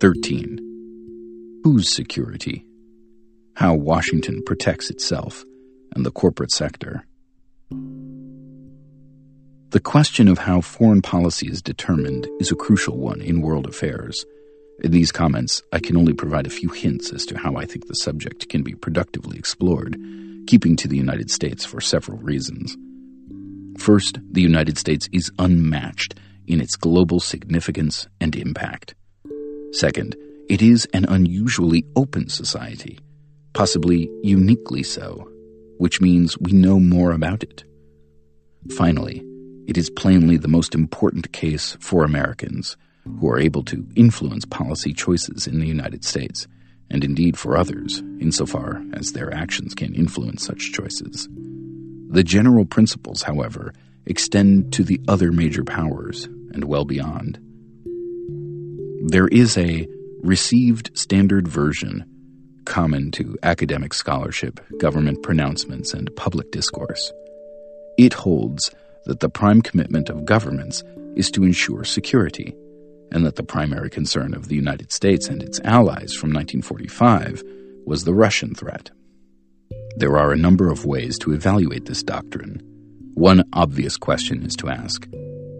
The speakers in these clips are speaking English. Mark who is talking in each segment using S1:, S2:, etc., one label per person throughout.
S1: 13. Whose security? How Washington protects itself and the corporate sector. The question of how foreign policy is determined is a crucial one in world affairs. In these comments, I can only provide a few hints as to how I think the subject can be productively explored, keeping to the United States for several reasons. First, the United States is unmatched in its global significance and impact. Second, it is an unusually open society, possibly uniquely so, which means we know more about it. Finally, it is plainly the most important case for Americans who are able to influence policy choices in the United States, and indeed for others, insofar as their actions can influence such choices. The general principles, however, extend to the other major powers and well beyond. There is a received standard version common to academic scholarship, government pronouncements, and public discourse. It holds that the prime commitment of governments is to ensure security, and that the primary concern of the United States and its allies from 1945 was the Russian threat. There are a number of ways to evaluate this doctrine. One obvious question is to ask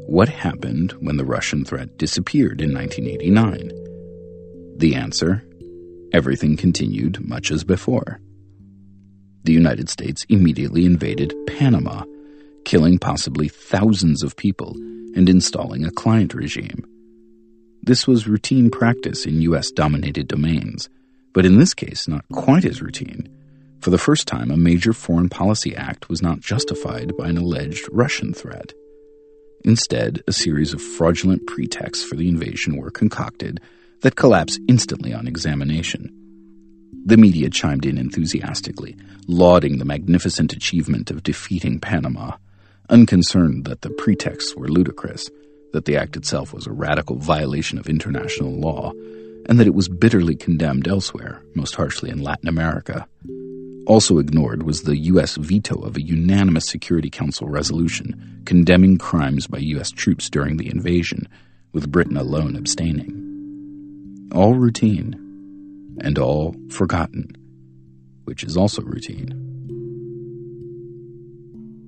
S1: what happened when the Russian threat disappeared in 1989? The answer everything continued much as before. The United States immediately invaded Panama, killing possibly thousands of people and installing a client regime. This was routine practice in U.S. dominated domains, but in this case, not quite as routine. For the first time, a major foreign policy act was not justified by an alleged Russian threat. Instead, a series of fraudulent pretexts for the invasion were concocted that collapsed instantly on examination. The media chimed in enthusiastically, lauding the magnificent achievement of defeating Panama, unconcerned that the pretexts were ludicrous, that the act itself was a radical violation of international law, and that it was bitterly condemned elsewhere, most harshly in Latin America. Also ignored was the U.S. veto of a unanimous Security Council resolution condemning crimes by U.S. troops during the invasion, with Britain alone abstaining. All routine, and all forgotten, which is also routine.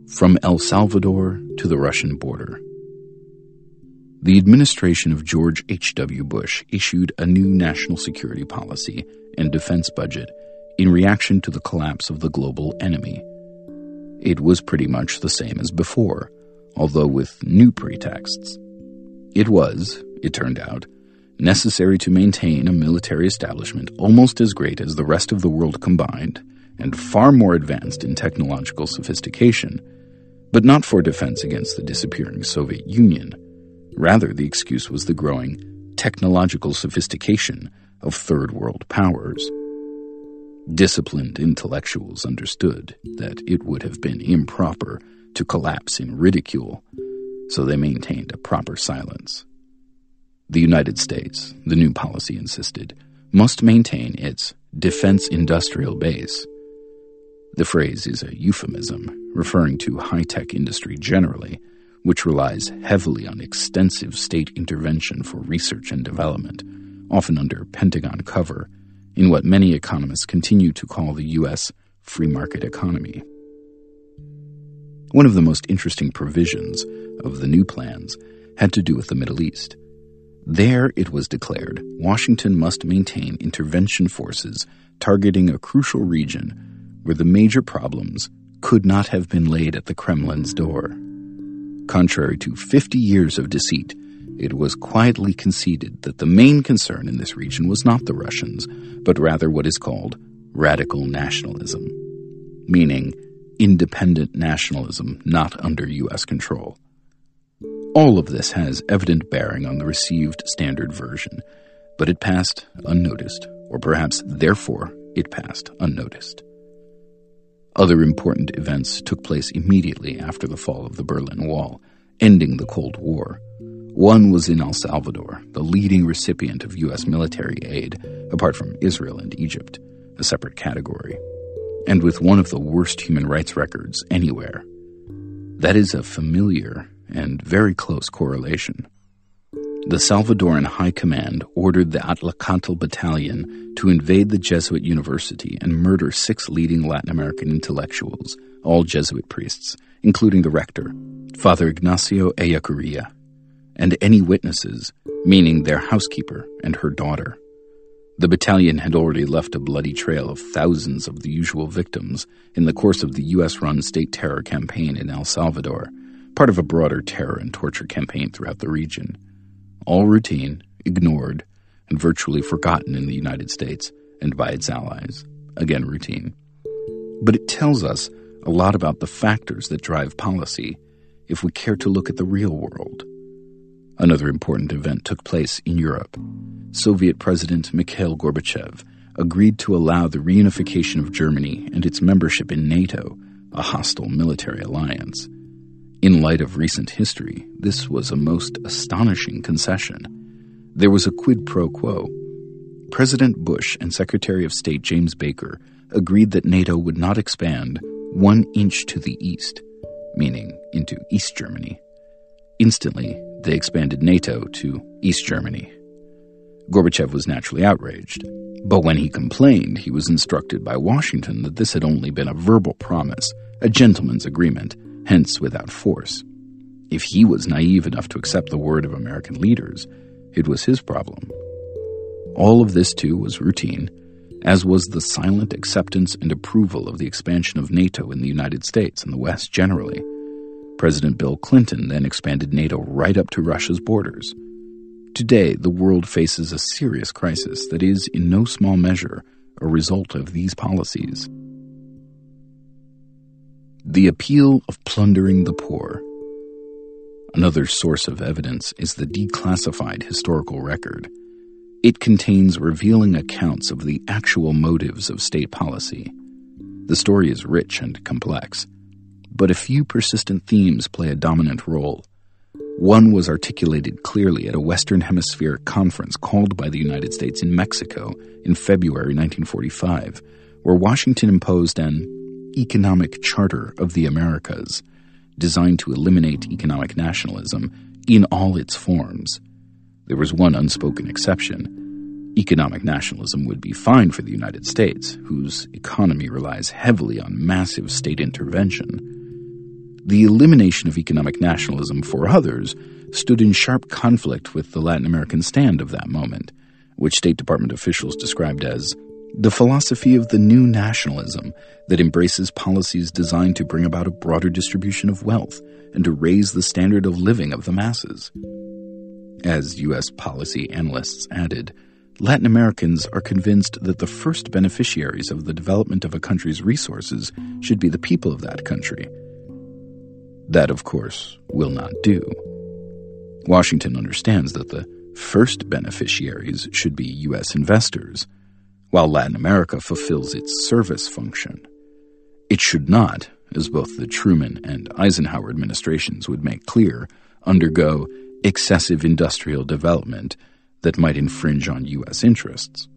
S1: From El Salvador to the Russian border. The administration of George H.W. Bush issued a new national security policy and defense budget in reaction to the collapse of the global enemy. It was pretty much the same as before, although with new pretexts. It was, it turned out, necessary to maintain a military establishment almost as great as the rest of the world combined and far more advanced in technological sophistication, but not for defense against the disappearing Soviet Union. Rather, the excuse was the growing technological sophistication of third world powers. Disciplined intellectuals understood that it would have been improper to collapse in ridicule, so they maintained a proper silence. The United States, the new policy insisted, must maintain its defense industrial base. The phrase is a euphemism referring to high tech industry generally, which relies heavily on extensive state intervention for research and development, often under Pentagon cover in what many economists continue to call the U.S. free market economy. One of the most interesting provisions of the new plans had to do with the Middle East. There it was declared Washington must maintain intervention forces targeting a crucial region where the major problems could not have been laid at the Kremlin's door. Contrary to 50 years of deceit, it was quietly conceded that the main concern in this region was not the Russians, but rather what is called radical nationalism, meaning independent nationalism not under U.S. control. All of this has evident bearing on the received standard version, but it passed unnoticed, or perhaps therefore it passed unnoticed. Other important events took place immediately after the fall of the Berlin Wall, ending the Cold War. One was in El Salvador, the leading recipient of U.S. military aid, apart from Israel and Egypt, a separate category, and with one of the worst human rights records anywhere. That is a familiar and very close correlation. the Salvadoran High Command ordered the Atlacatl Battalion to invade the Jesuit university and murder six leading Latin American intellectuals, all Jesuit priests, including the rector, Father Ignacio Ellacuría, and any witnesses, meaning their housekeeper and her daughter. The battalion had already left a bloody trail of thousands of the usual victims in the course of the U.S. run state terror campaign in El Salvador, part of a broader terror and torture campaign throughout the region all routine, ignored, and virtually forgotten in the United States and by its allies. Again, routine. But it tells us a lot about the factors that drive policy if we care to look at the real world. Another important event took place in Europe. Soviet President Mikhail Gorbachev agreed to allow the reunification of Germany and its membership in NATO, a hostile military alliance. In light of recent history, this was a most astonishing concession. There was a quid pro quo. President Bush and Secretary of State James Baker agreed that NATO would not expand one inch to the east, meaning into East Germany. Instantly, they expanded NATO to East Germany. Gorbachev was naturally outraged, but when he complained, he was instructed by Washington that this had only been a verbal promise, a gentleman's agreement, hence without force. If he was naive enough to accept the word of American leaders, it was his problem. All of this, too, was routine, as was the silent acceptance and approval of the expansion of NATO in the United States and the West generally. President Bill Clinton then expanded NATO right up to Russia's borders. Today, the world faces a serious crisis that is, in no small measure, a result of these policies. The appeal of plundering the poor. Another source of evidence is the declassified historical record. It contains revealing accounts of the actual motives of state policy. The story is rich and complex, but a few persistent themes play a dominant role. One was articulated clearly at a Western Hemisphere conference called by the United States in Mexico in February 1945, where Washington imposed an Economic Charter of the Americas, designed to eliminate economic nationalism in all its forms. There was one unspoken exception. Economic nationalism would be fine for the United States, whose economy relies heavily on massive state intervention. The elimination of economic nationalism for others stood in sharp conflict with the Latin American stand of that moment, which State Department officials described as the philosophy of the new nationalism that embraces policies designed to bring about a broader distribution of wealth and to raise the standard of living of the masses. As U.S. policy analysts added, Latin Americans are convinced that the first beneficiaries of the development of a country's resources should be the people of that country. That, of course, will not do. Washington understands that the first beneficiaries should be U.S. investors while Latin America fulfills its service function. It should not, as both the Truman and Eisenhower administrations would make clear, undergo excessive industrial development that might infringe on U.S. interests.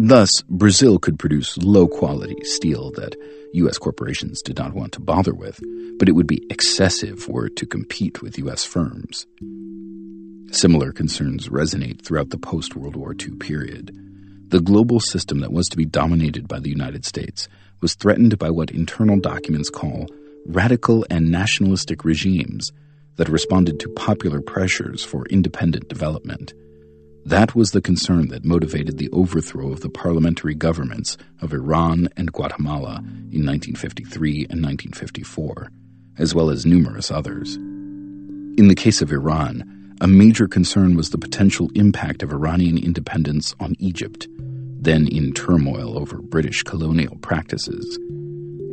S1: Thus, Brazil could produce low quality steel that U.S. corporations did not want to bother with, but it would be excessive were it to compete with U.S. firms. Similar concerns resonate throughout the post World War II period. The global system that was to be dominated by the United States was threatened by what internal documents call radical and nationalistic regimes that responded to popular pressures for independent development. That was the concern that motivated the overthrow of the parliamentary governments of Iran and Guatemala in 1953 and 1954, as well as numerous others. In the case of Iran, a major concern was the potential impact of Iranian independence on Egypt, then in turmoil over British colonial practices.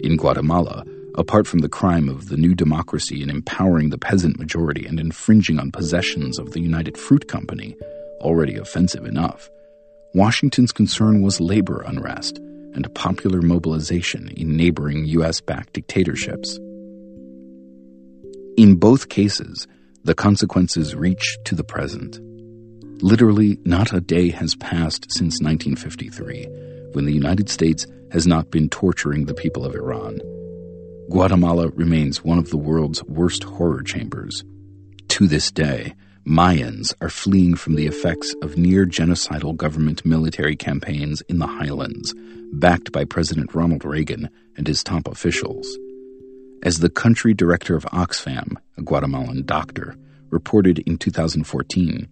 S1: In Guatemala, apart from the crime of the new democracy in empowering the peasant majority and infringing on possessions of the United Fruit Company, already offensive enough, Washington's concern was labor unrest and popular mobilization in neighboring U.S. backed dictatorships. In both cases, the consequences reach to the present. Literally, not a day has passed since 1953 when the United States has not been torturing the people of Iran. Guatemala remains one of the world's worst horror chambers. To this day, Mayans are fleeing from the effects of near genocidal government military campaigns in the highlands, backed by President Ronald Reagan and his top officials. As the country director of Oxfam, a Guatemalan doctor, reported in 2014,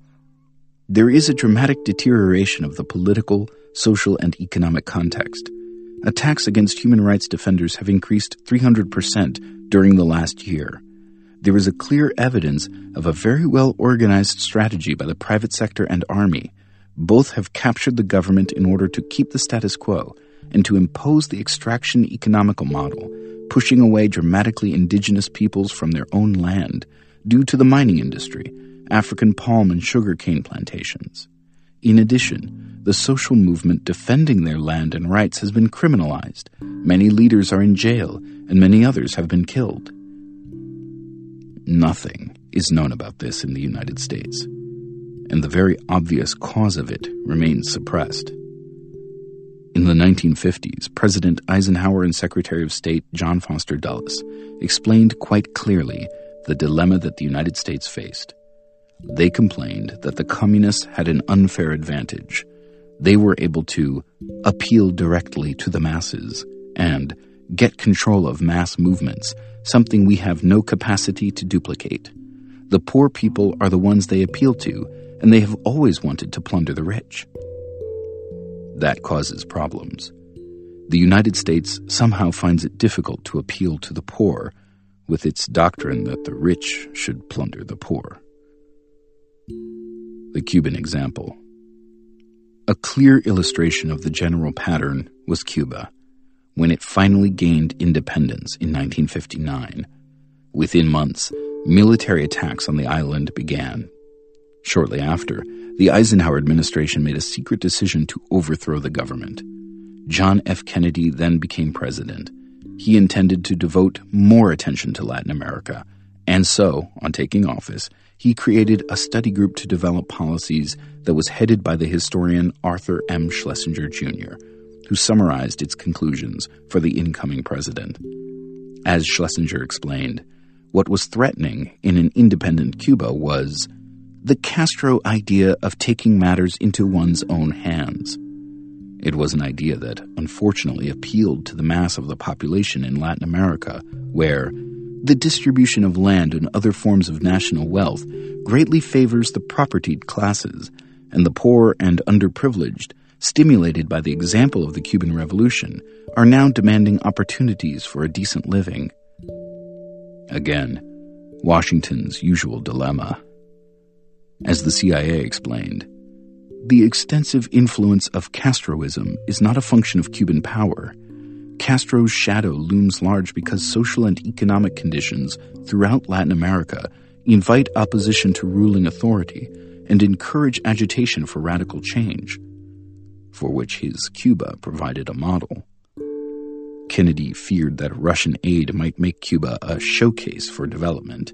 S1: there is a dramatic deterioration of the political, social, and economic context. Attacks against human rights defenders have increased 300% during the last year there is a clear evidence of a very well organized strategy by the private sector and army. Both have captured the government in order to keep the status quo and to impose the extraction economical model, pushing away dramatically indigenous peoples from their own land due to the mining industry, African palm and sugarcane plantations. In addition, the social movement defending their land and rights has been criminalized. Many leaders are in jail, and many others have been killed. Nothing is known about this in the United States, and the very obvious cause of it remains suppressed. In the 1950s, President Eisenhower and Secretary of State John Foster Dulles explained quite clearly the dilemma that the United States faced. They complained that the communists had an unfair advantage. They were able to appeal directly to the masses and get control of mass movements something we have no capacity to duplicate. The poor people are the ones they appeal to, and they have always wanted to plunder the rich. That causes problems. The United States somehow finds it difficult to appeal to the poor with its doctrine that the rich should plunder the poor. The Cuban example. A clear illustration of the general pattern was Cuba when it finally gained independence in 1959. Within months, military attacks on the island began. Shortly after, the Eisenhower administration made a secret decision to overthrow the government. John F. Kennedy then became president. He intended to devote more attention to Latin America, and so, on taking office, he created a study group to develop policies that was headed by the historian Arthur M. Schlesinger Jr who summarized its conclusions for the incoming president. As Schlesinger explained, what was threatening in an independent Cuba was the Castro idea of taking matters into one's own hands. It was an idea that unfortunately appealed to the mass of the population in Latin America, where the distribution of land and other forms of national wealth greatly favors the propertied classes, and the poor and underprivileged stimulated by the example of the Cuban Revolution, are now demanding opportunities for a decent living. Again, Washington's usual dilemma. As the CIA explained, the extensive influence of Castroism is not a function of Cuban power. Castro's shadow looms large because social and economic conditions throughout Latin America invite opposition to ruling authority and encourage agitation for radical change for which his Cuba provided a model. Kennedy feared that Russian aid might make Cuba a showcase for development,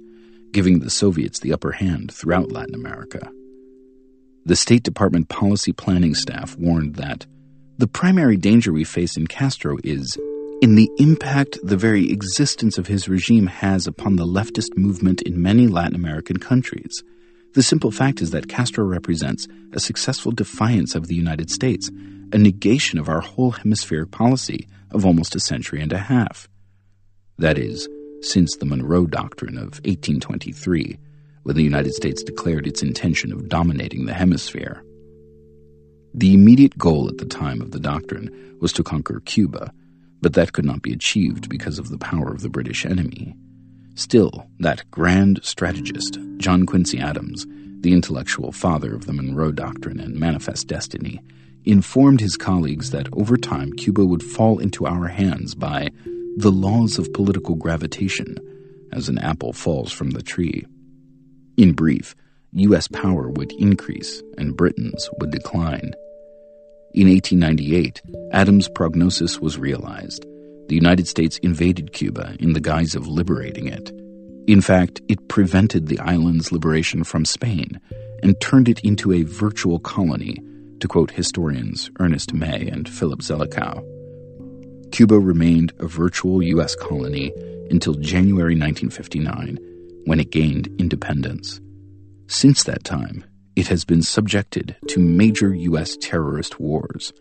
S1: giving the Soviets the upper hand throughout Latin America. The State Department policy planning staff warned that the primary danger we face in Castro is in the impact the very existence of his regime has upon the leftist movement in many Latin American countries the simple fact is that Castro represents a successful defiance of the United States, a negation of our whole hemispheric policy of almost a century and a half. That is, since the Monroe Doctrine of 1823, when the United States declared its intention of dominating the hemisphere. The immediate goal at the time of the doctrine was to conquer Cuba, but that could not be achieved because of the power of the British enemy. Still, that grand strategist, John Quincy Adams, the intellectual father of the Monroe Doctrine and Manifest Destiny, informed his colleagues that over time Cuba would fall into our hands by the laws of political gravitation, as an apple falls from the tree. In brief, U.S. power would increase and Britain's would decline. In 1898, Adams' prognosis was realized the United States invaded Cuba in the guise of liberating it. In fact, it prevented the island's liberation from Spain and turned it into a virtual colony, to quote historians Ernest May and Philip Zelikow. Cuba remained a virtual U.S. colony until January 1959, when it gained independence. Since that time, it has been subjected to major U.S. terrorist wars,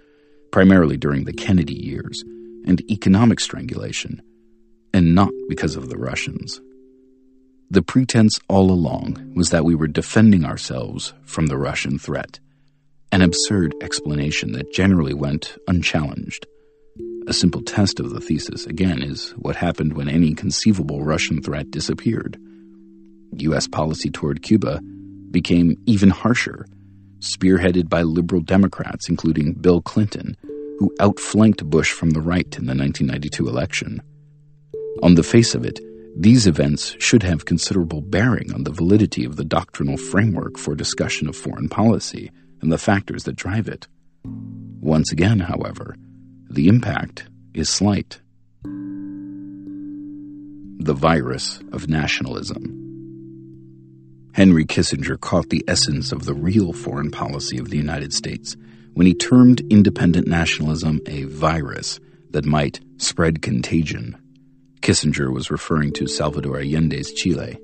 S1: primarily during the Kennedy years, and economic strangulation, and not because of the Russians. The pretense all along was that we were defending ourselves from the Russian threat, an absurd explanation that generally went unchallenged. A simple test of the thesis, again, is what happened when any conceivable Russian threat disappeared. U.S. policy toward Cuba became even harsher, spearheaded by liberal Democrats, including Bill Clinton, who outflanked Bush from the right in the 1992 election. On the face of it, these events should have considerable bearing on the validity of the doctrinal framework for discussion of foreign policy and the factors that drive it. Once again, however, the impact is slight. The virus of nationalism. Henry Kissinger caught the essence of the real foreign policy of the United States when he termed independent nationalism a virus that might spread contagion. Kissinger was referring to Salvador Allende's Chile.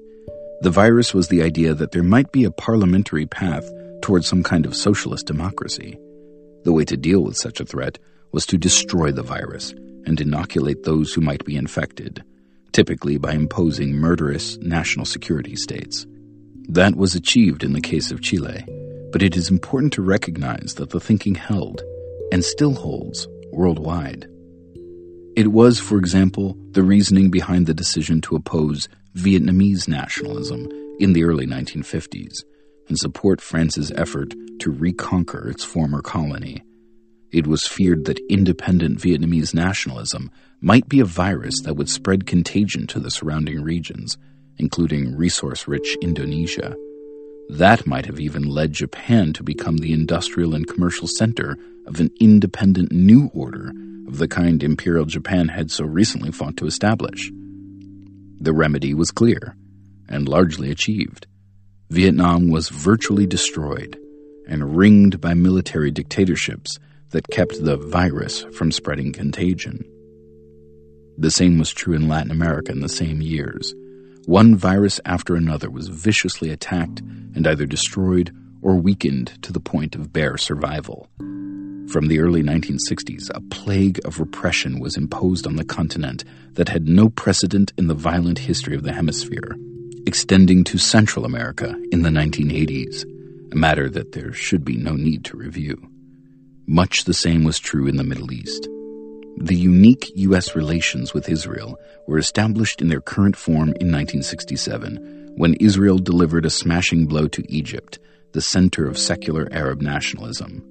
S1: The virus was the idea that there might be a parliamentary path towards some kind of socialist democracy. The way to deal with such a threat was to destroy the virus and inoculate those who might be infected, typically by imposing murderous national security states. That was achieved in the case of Chile, but it is important to recognize that the thinking held, and still holds, worldwide. It was, for example, the reasoning behind the decision to oppose Vietnamese nationalism in the early 1950s and support France's effort to reconquer its former colony. It was feared that independent Vietnamese nationalism might be a virus that would spread contagion to the surrounding regions including resource rich Indonesia. That might have even led Japan to become the industrial and commercial center of an independent new order of the kind Imperial Japan had so recently fought to establish. The remedy was clear and largely achieved. Vietnam was virtually destroyed and ringed by military dictatorships that kept the virus from spreading contagion. The same was true in Latin America in the same years. One virus after another was viciously attacked and either destroyed or weakened to the point of bare survival. From the early 1960s, a plague of repression was imposed on the continent that had no precedent in the violent history of the hemisphere, extending to Central America in the 1980s, a matter that there should be no need to review. Much the same was true in the Middle East. The unique U.S. relations with Israel were established in their current form in 1967 when Israel delivered a smashing blow to Egypt, the center of secular Arab nationalism.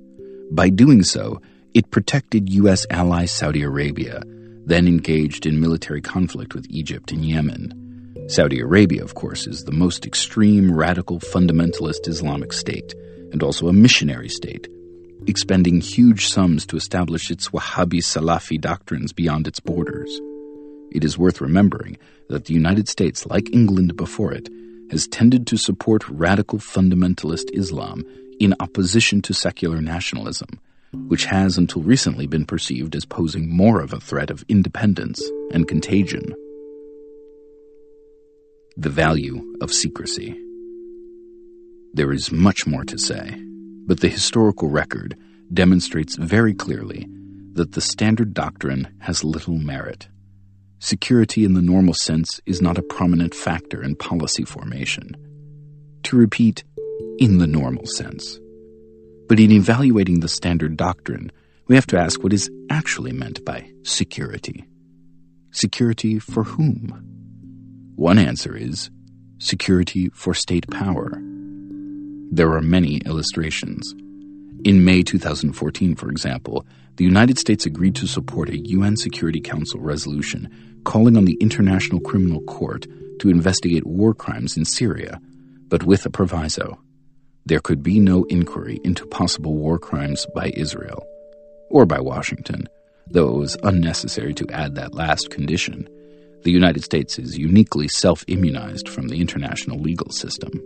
S1: By doing so, it protected U.S. ally Saudi Arabia, then engaged in military conflict with Egypt and Yemen. Saudi Arabia, of course, is the most extreme radical fundamentalist Islamic state, and also a missionary state expending huge sums to establish its Wahhabi Salafi doctrines beyond its borders. It is worth remembering that the United States, like England before it, has tended to support radical fundamentalist Islam in opposition to secular nationalism, which has until recently been perceived as posing more of a threat of independence and contagion. The value of secrecy. There is much more to say but the historical record demonstrates very clearly that the standard doctrine has little merit. Security in the normal sense is not a prominent factor in policy formation. To repeat, in the normal sense. But in evaluating the standard doctrine, we have to ask what is actually meant by security. Security for whom? One answer is security for state power there are many illustrations. In May 2014, for example, the United States agreed to support a UN Security Council resolution calling on the International Criminal Court to investigate war crimes in Syria, but with a proviso. There could be no inquiry into possible war crimes by Israel, or by Washington, though it was unnecessary to add that last condition. The United States is uniquely self immunized from the international legal system.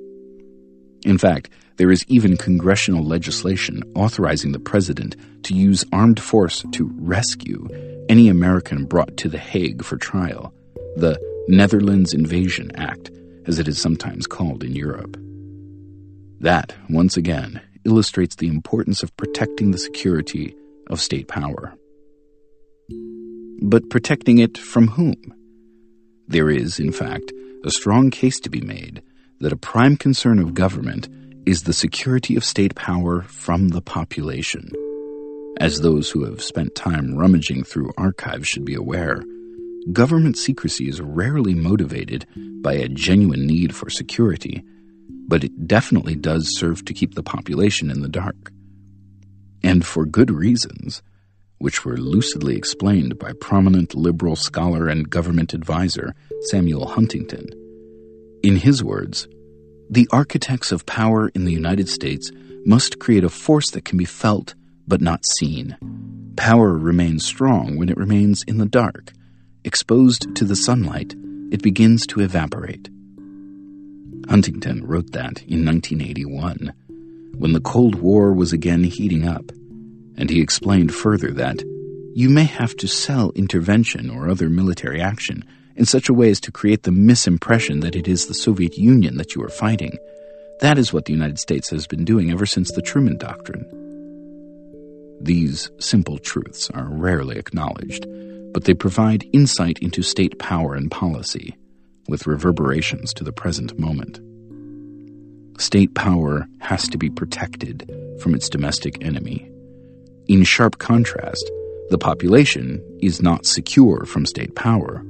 S1: In fact, there is even congressional legislation authorizing the president to use armed force to rescue any American brought to The Hague for trial, the Netherlands Invasion Act, as it is sometimes called in Europe. That, once again, illustrates the importance of protecting the security of state power. But protecting it from whom? There is, in fact, a strong case to be made that a prime concern of government is the security of state power from the population. As those who have spent time rummaging through archives should be aware, government secrecy is rarely motivated by a genuine need for security, but it definitely does serve to keep the population in the dark. And for good reasons, which were lucidly explained by prominent liberal scholar and government advisor Samuel Huntington. In his words, the architects of power in the United States must create a force that can be felt but not seen. Power remains strong when it remains in the dark. Exposed to the sunlight, it begins to evaporate. Huntington wrote that in 1981, when the Cold War was again heating up, and he explained further that you may have to sell intervention or other military action in such a way as to create the misimpression that it is the Soviet Union that you are fighting. That is what the United States has been doing ever since the Truman Doctrine. These simple truths are rarely acknowledged, but they provide insight into state power and policy, with reverberations to the present moment. State power has to be protected from its domestic enemy. In sharp contrast, the population is not secure from state power.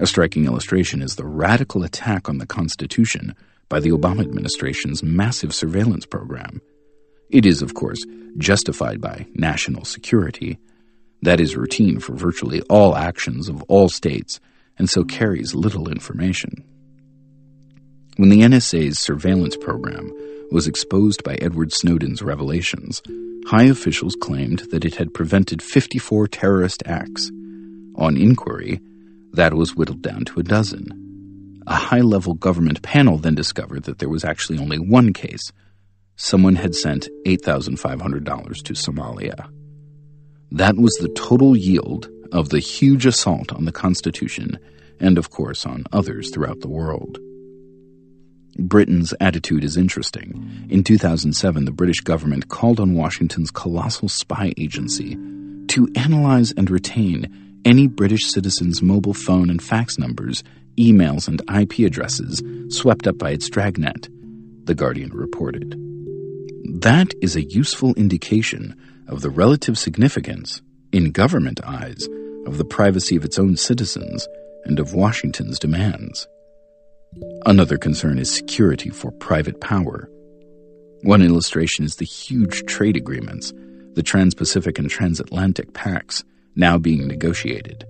S1: A striking illustration is the radical attack on the Constitution by the Obama administration's massive surveillance program. It is, of course, justified by national security. That is routine for virtually all actions of all states, and so carries little information. When the NSA's surveillance program was exposed by Edward Snowden's revelations, high officials claimed that it had prevented 54 terrorist acts. On inquiry, that was whittled down to a dozen. A high level government panel then discovered that there was actually only one case. Someone had sent $8,500 to Somalia. That was the total yield of the huge assault on the Constitution and, of course, on others throughout the world. Britain's attitude is interesting. In 2007, the British government called on Washington's colossal spy agency to analyze and retain any British citizen's mobile phone and fax numbers, emails, and IP addresses swept up by its dragnet, The Guardian reported. That is a useful indication of the relative significance, in government eyes, of the privacy of its own citizens and of Washington's demands. Another concern is security for private power. One illustration is the huge trade agreements, the Trans Pacific and Transatlantic Pacts, now being negotiated.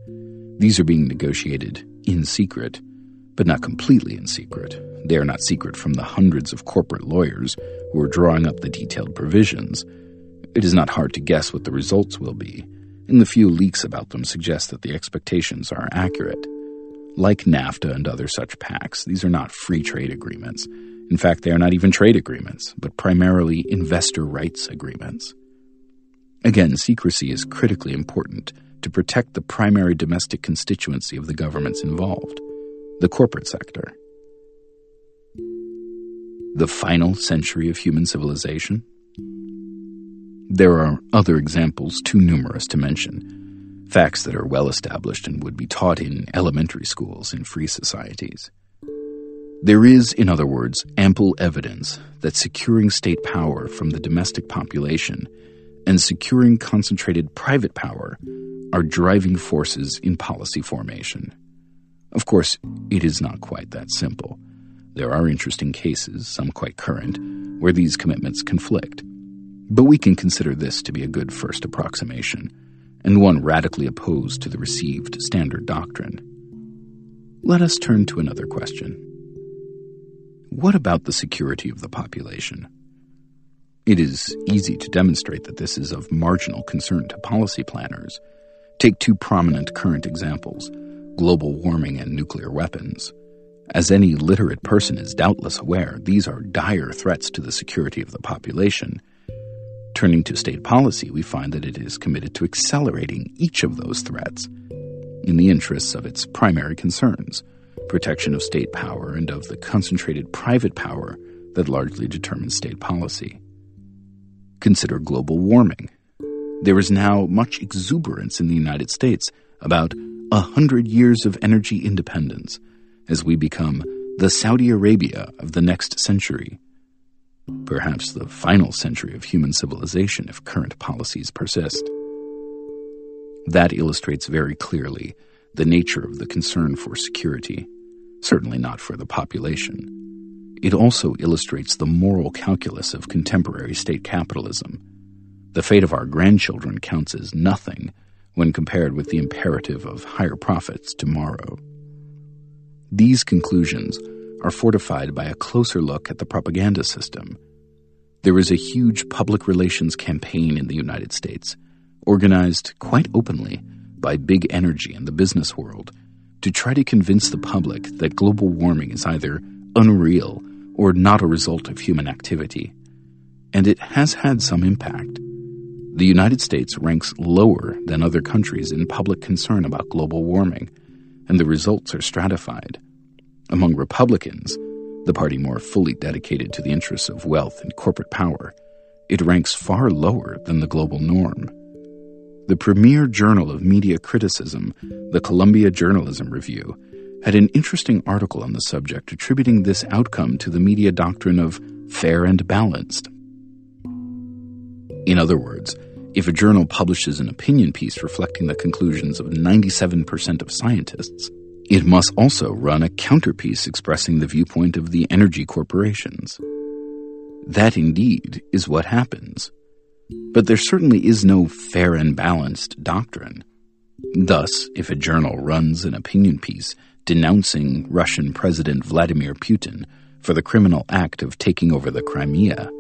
S1: These are being negotiated in secret, but not completely in secret. They are not secret from the hundreds of corporate lawyers who are drawing up the detailed provisions. It is not hard to guess what the results will be, and the few leaks about them suggest that the expectations are accurate. Like NAFTA and other such pacts, these are not free trade agreements. In fact, they are not even trade agreements, but primarily investor rights agreements. Again, secrecy is critically important to protect the primary domestic constituency of the governments involved, the corporate sector. The final century of human civilization? There are other examples too numerous to mention facts that are well established and would be taught in elementary schools in free societies. There is, in other words, ample evidence that securing state power from the domestic population and securing concentrated private power are driving forces in policy formation. Of course, it is not quite that simple. There are interesting cases, some quite current, where these commitments conflict. But we can consider this to be a good first approximation and one radically opposed to the received standard doctrine. Let us turn to another question. What about the security of the population? It is easy to demonstrate that this is of marginal concern to policy planners. Take two prominent current examples global warming and nuclear weapons. As any literate person is doubtless aware, these are dire threats to the security of the population, Turning to state policy, we find that it is committed to accelerating each of those threats in the interests of its primary concerns protection of state power and of the concentrated private power that largely determines state policy. Consider global warming. There is now much exuberance in the United States about a hundred years of energy independence as we become the Saudi Arabia of the next century. Perhaps the final century of human civilization if current policies persist. That illustrates very clearly the nature of the concern for security, certainly not for the population. It also illustrates the moral calculus of contemporary state capitalism. The fate of our grandchildren counts as nothing when compared with the imperative of higher profits tomorrow. These conclusions are fortified by a closer look at the propaganda system. There is a huge public relations campaign in the United States, organized quite openly by big energy in the business world, to try to convince the public that global warming is either unreal or not a result of human activity. And it has had some impact. The United States ranks lower than other countries in public concern about global warming, and the results are stratified. Among Republicans, the party more fully dedicated to the interests of wealth and corporate power, it ranks far lower than the global norm. The premier journal of media criticism, the Columbia Journalism Review, had an interesting article on the subject attributing this outcome to the media doctrine of fair and balanced. In other words, if a journal publishes an opinion piece reflecting the conclusions of 97% of scientists, it must also run a counterpiece expressing the viewpoint of the energy corporations. That indeed is what happens. But there certainly is no fair and balanced doctrine. Thus, if a journal runs an opinion piece denouncing Russian President Vladimir Putin for the criminal act of taking over the Crimea,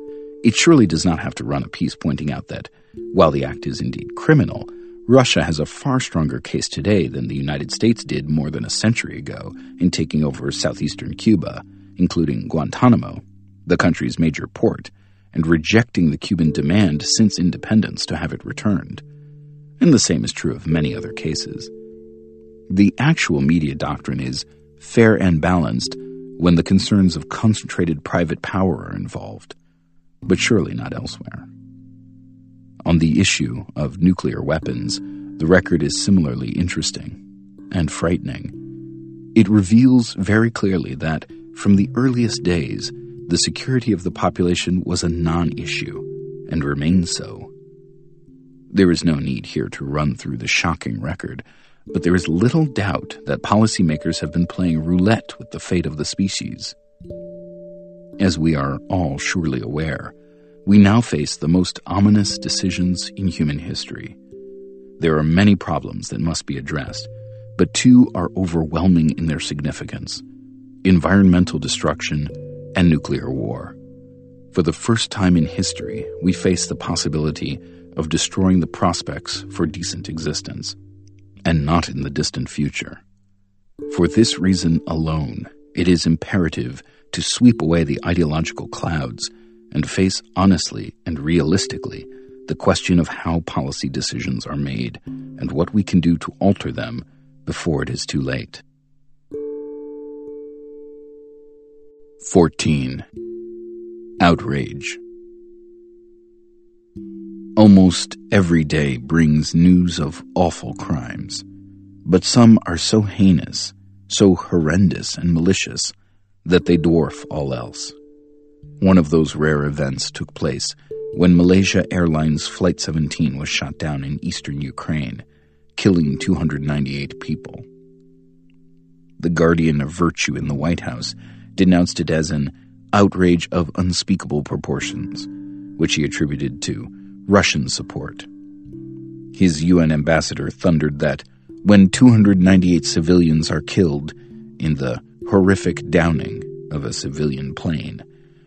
S1: it surely does not have to run a piece pointing out that, while the act is indeed criminal, Russia has a far stronger case today than the United States did more than a century ago in taking over southeastern Cuba, including Guantanamo, the country's major port, and rejecting the Cuban demand since independence to have it returned. And the same is true of many other cases. The actual media doctrine is fair and balanced when the concerns of concentrated private power are involved, but surely not elsewhere. On the issue of nuclear weapons, the record is similarly interesting and frightening. It reveals very clearly that, from the earliest days, the security of the population was a non issue and remains so. There is no need here to run through the shocking record, but there is little doubt that policymakers have been playing roulette with the fate of the species. As we are all surely aware, we now face the most ominous decisions in human history. There are many problems that must be addressed, but two are overwhelming in their significance environmental destruction and nuclear war. For the first time in history, we face the possibility of destroying the prospects for decent existence, and not in the distant future. For this reason alone, it is imperative to sweep away the ideological clouds and face honestly and realistically the question of how policy decisions are made and what we can do to alter them before it is too late. 14. Outrage. Almost every day brings news of awful crimes, but some are so heinous, so horrendous and malicious that they dwarf all else. One of those rare events took place when Malaysia Airlines Flight 17 was shot down in eastern Ukraine, killing 298 people. The guardian of virtue in the White House denounced it as an outrage of unspeakable proportions, which he attributed to Russian support. His UN ambassador thundered that when 298 civilians are killed in the horrific downing of a civilian plane,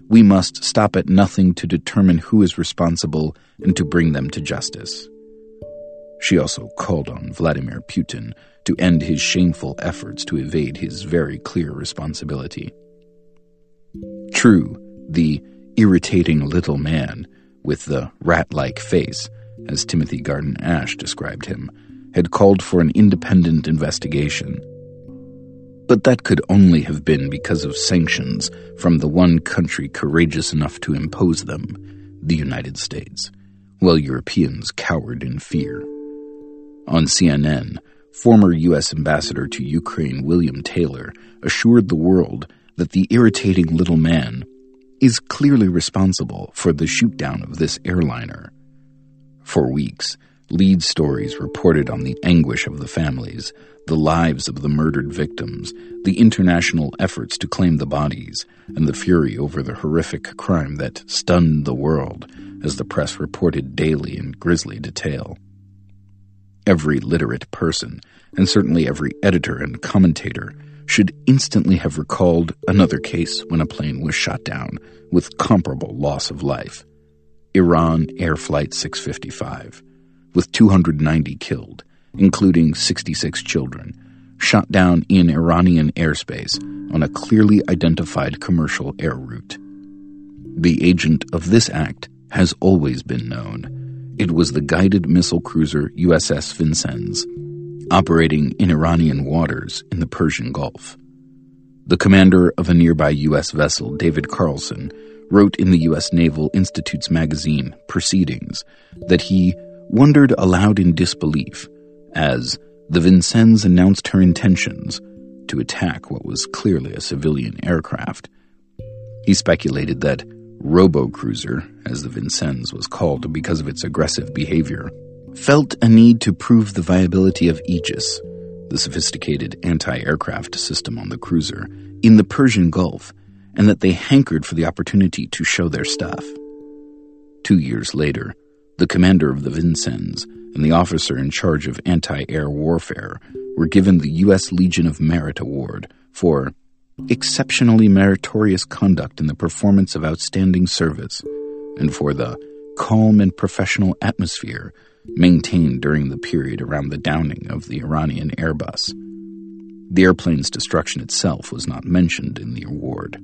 S1: we must stop at nothing to determine who is responsible and to bring them to justice. She also called on Vladimir Putin to end his shameful efforts to evade his very clear responsibility. True, the irritating little man with the rat like face, as Timothy Garton Ash described him, had called for an independent investigation. But that could only have been because of sanctions from the one country courageous enough to impose them, the United States, while Europeans cowered in fear. On CNN, former U.S. Ambassador to Ukraine William Taylor assured the world that the irritating little man is clearly responsible for the shootdown of this airliner. For weeks, lead stories reported on the anguish of the families, the lives of the murdered victims, the international efforts to claim the bodies, and the fury over the horrific crime that stunned the world, as the press reported daily in grisly detail. Every literate person, and certainly every editor and commentator, should instantly have recalled another case when a plane was shot down with comparable loss of life. Iran Air Flight 655, with 290 killed, including 66 children, shot down in Iranian airspace on a clearly identified commercial air route. The agent of this act has always been known. It was the guided missile cruiser USS Vincennes, operating in Iranian waters in the Persian Gulf. The commander of a nearby U.S. vessel, David Carlson, wrote in the U.S. Naval Institute's magazine, Proceedings, that he wondered aloud in disbelief as the Vincennes announced her intentions to attack what was clearly a civilian aircraft. He speculated that Robo-Cruiser, as the Vincennes was called because of its aggressive behavior, felt a need to prove the viability of Aegis, the sophisticated anti aircraft system on the cruiser, in the Persian Gulf, and that they hankered for the opportunity to show their stuff. Two years later, the commander of the Vincennes and the officer in charge of anti air warfare were given the U.S. Legion of Merit Award for exceptionally meritorious conduct in the performance of outstanding service and for the calm and professional atmosphere maintained during the period around the downing of the Iranian Airbus. The airplane's destruction itself was not mentioned in the award.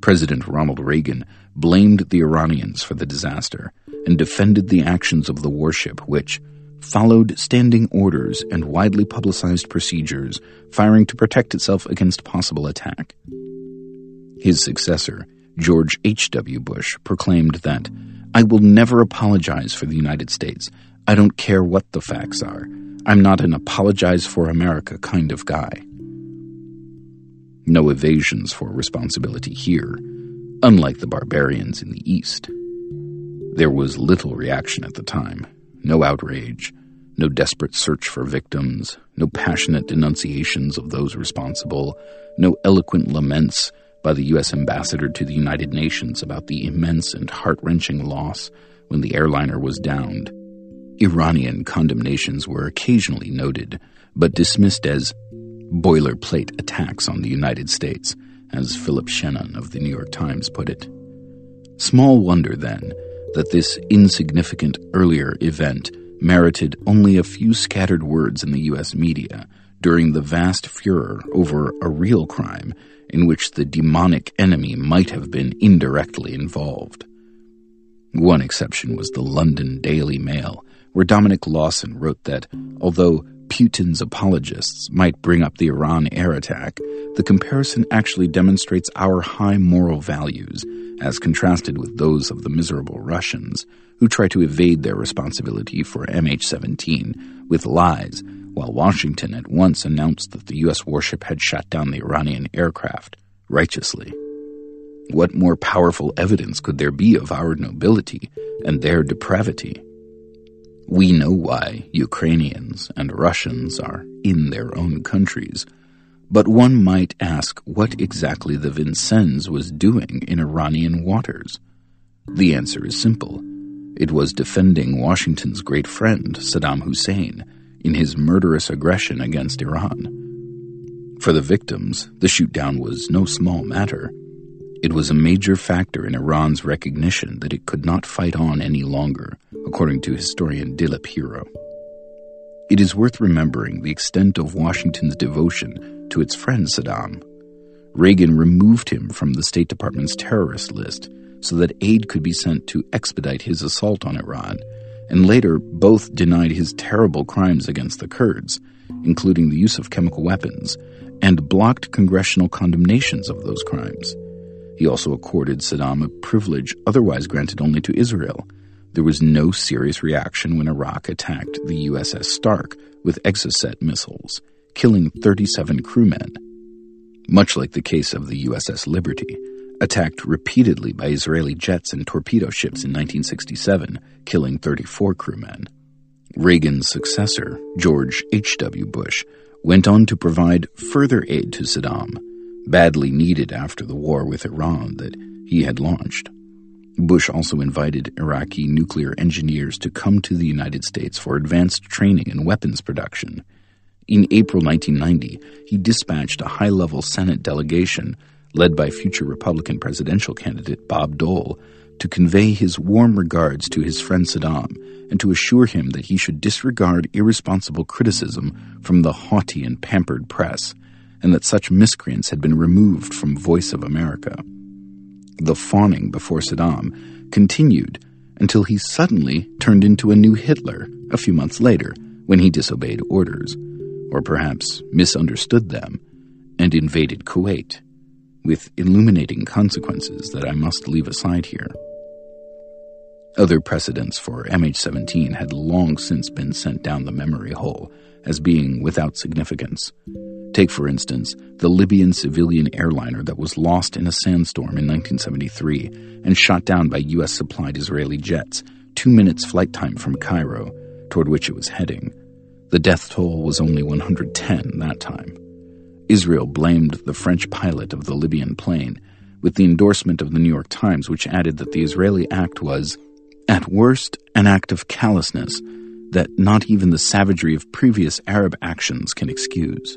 S1: President Ronald Reagan blamed the Iranians for the disaster and defended the actions of the warship, which followed standing orders and widely publicized procedures, firing to protect itself against possible attack. His successor, George H.W. Bush, proclaimed that I will never apologize for the United States. I don't care what the facts are. I'm not an apologize for America kind of guy. No evasions for responsibility here, unlike the barbarians in the East. There was little reaction at the time, no outrage, no desperate search for victims, no passionate denunciations of those responsible, no eloquent laments by the U.S. ambassador to the United Nations about the immense and heart wrenching loss when the airliner was downed. Iranian condemnations were occasionally noted, but dismissed as boilerplate attacks on the United States, as Philip Shenon of the New York Times put it. Small wonder, then, that this insignificant earlier event merited only a few scattered words in the U.S. media during the vast furor over a real crime in which the demonic enemy might have been indirectly involved. One exception was the London Daily Mail, where Dominic Lawson wrote that although Putin's apologists might bring up the Iran air attack, the comparison actually demonstrates our high moral values as contrasted with those of the miserable Russians who try to evade their responsibility for MH17 with lies while Washington at once announced that the U.S. warship had shot down the Iranian aircraft, righteously. What more powerful evidence could there be of our nobility and their depravity? We know why Ukrainians and Russians are in their own countries, but one might ask what exactly the Vincennes was doing in Iranian waters. The answer is simple. It was defending Washington's great friend, Saddam Hussein, in his murderous aggression against Iran. For the victims, the shootdown was no small matter. It was a major factor in Iran's recognition that it could not fight on any longer, according to historian Dilip Hiro. It is worth remembering the extent of Washington's devotion to its friend Saddam. Reagan removed him from the State Department's terrorist list so that aid could be sent to expedite his assault on Iran and later both denied his terrible crimes against the Kurds, including the use of chemical weapons, and blocked congressional condemnations of those crimes. He also accorded Saddam a privilege otherwise granted only to Israel. There was no serious reaction when Iraq attacked the USS Stark with Exocet missiles, killing 37 crewmen. Much like the case of the USS Liberty, attacked repeatedly by Israeli jets and torpedo ships in 1967, killing 34 crewmen. Reagan's successor, George H.W. Bush, went on to provide further aid to Saddam, badly needed after the war with Iran that he had launched. Bush also invited Iraqi nuclear engineers to come to the United States for advanced training in weapons production. In April 1990, he dispatched a high level Senate delegation led by future Republican presidential candidate Bob Dole to convey his warm regards to his friend Saddam and to assure him that he should disregard irresponsible criticism from the haughty and pampered press, and that such miscreants had been removed from Voice of America. The fawning before Saddam continued until he suddenly turned into a new Hitler a few months later when he disobeyed orders, or perhaps misunderstood them, and invaded Kuwait, with illuminating consequences that I must leave aside here. Other precedents for MH17 had long since been sent down the memory hole as being without significance. Take, for instance, the Libyan civilian airliner that was lost in a sandstorm in 1973 and shot down by U.S. supplied Israeli jets, two minutes flight time from Cairo, toward which it was heading. The death toll was only 110 that time. Israel blamed the French pilot of the Libyan plane, with the endorsement of the New York Times, which added that the Israeli act was at worst, an act of callousness that not even the savagery of previous Arab actions can excuse.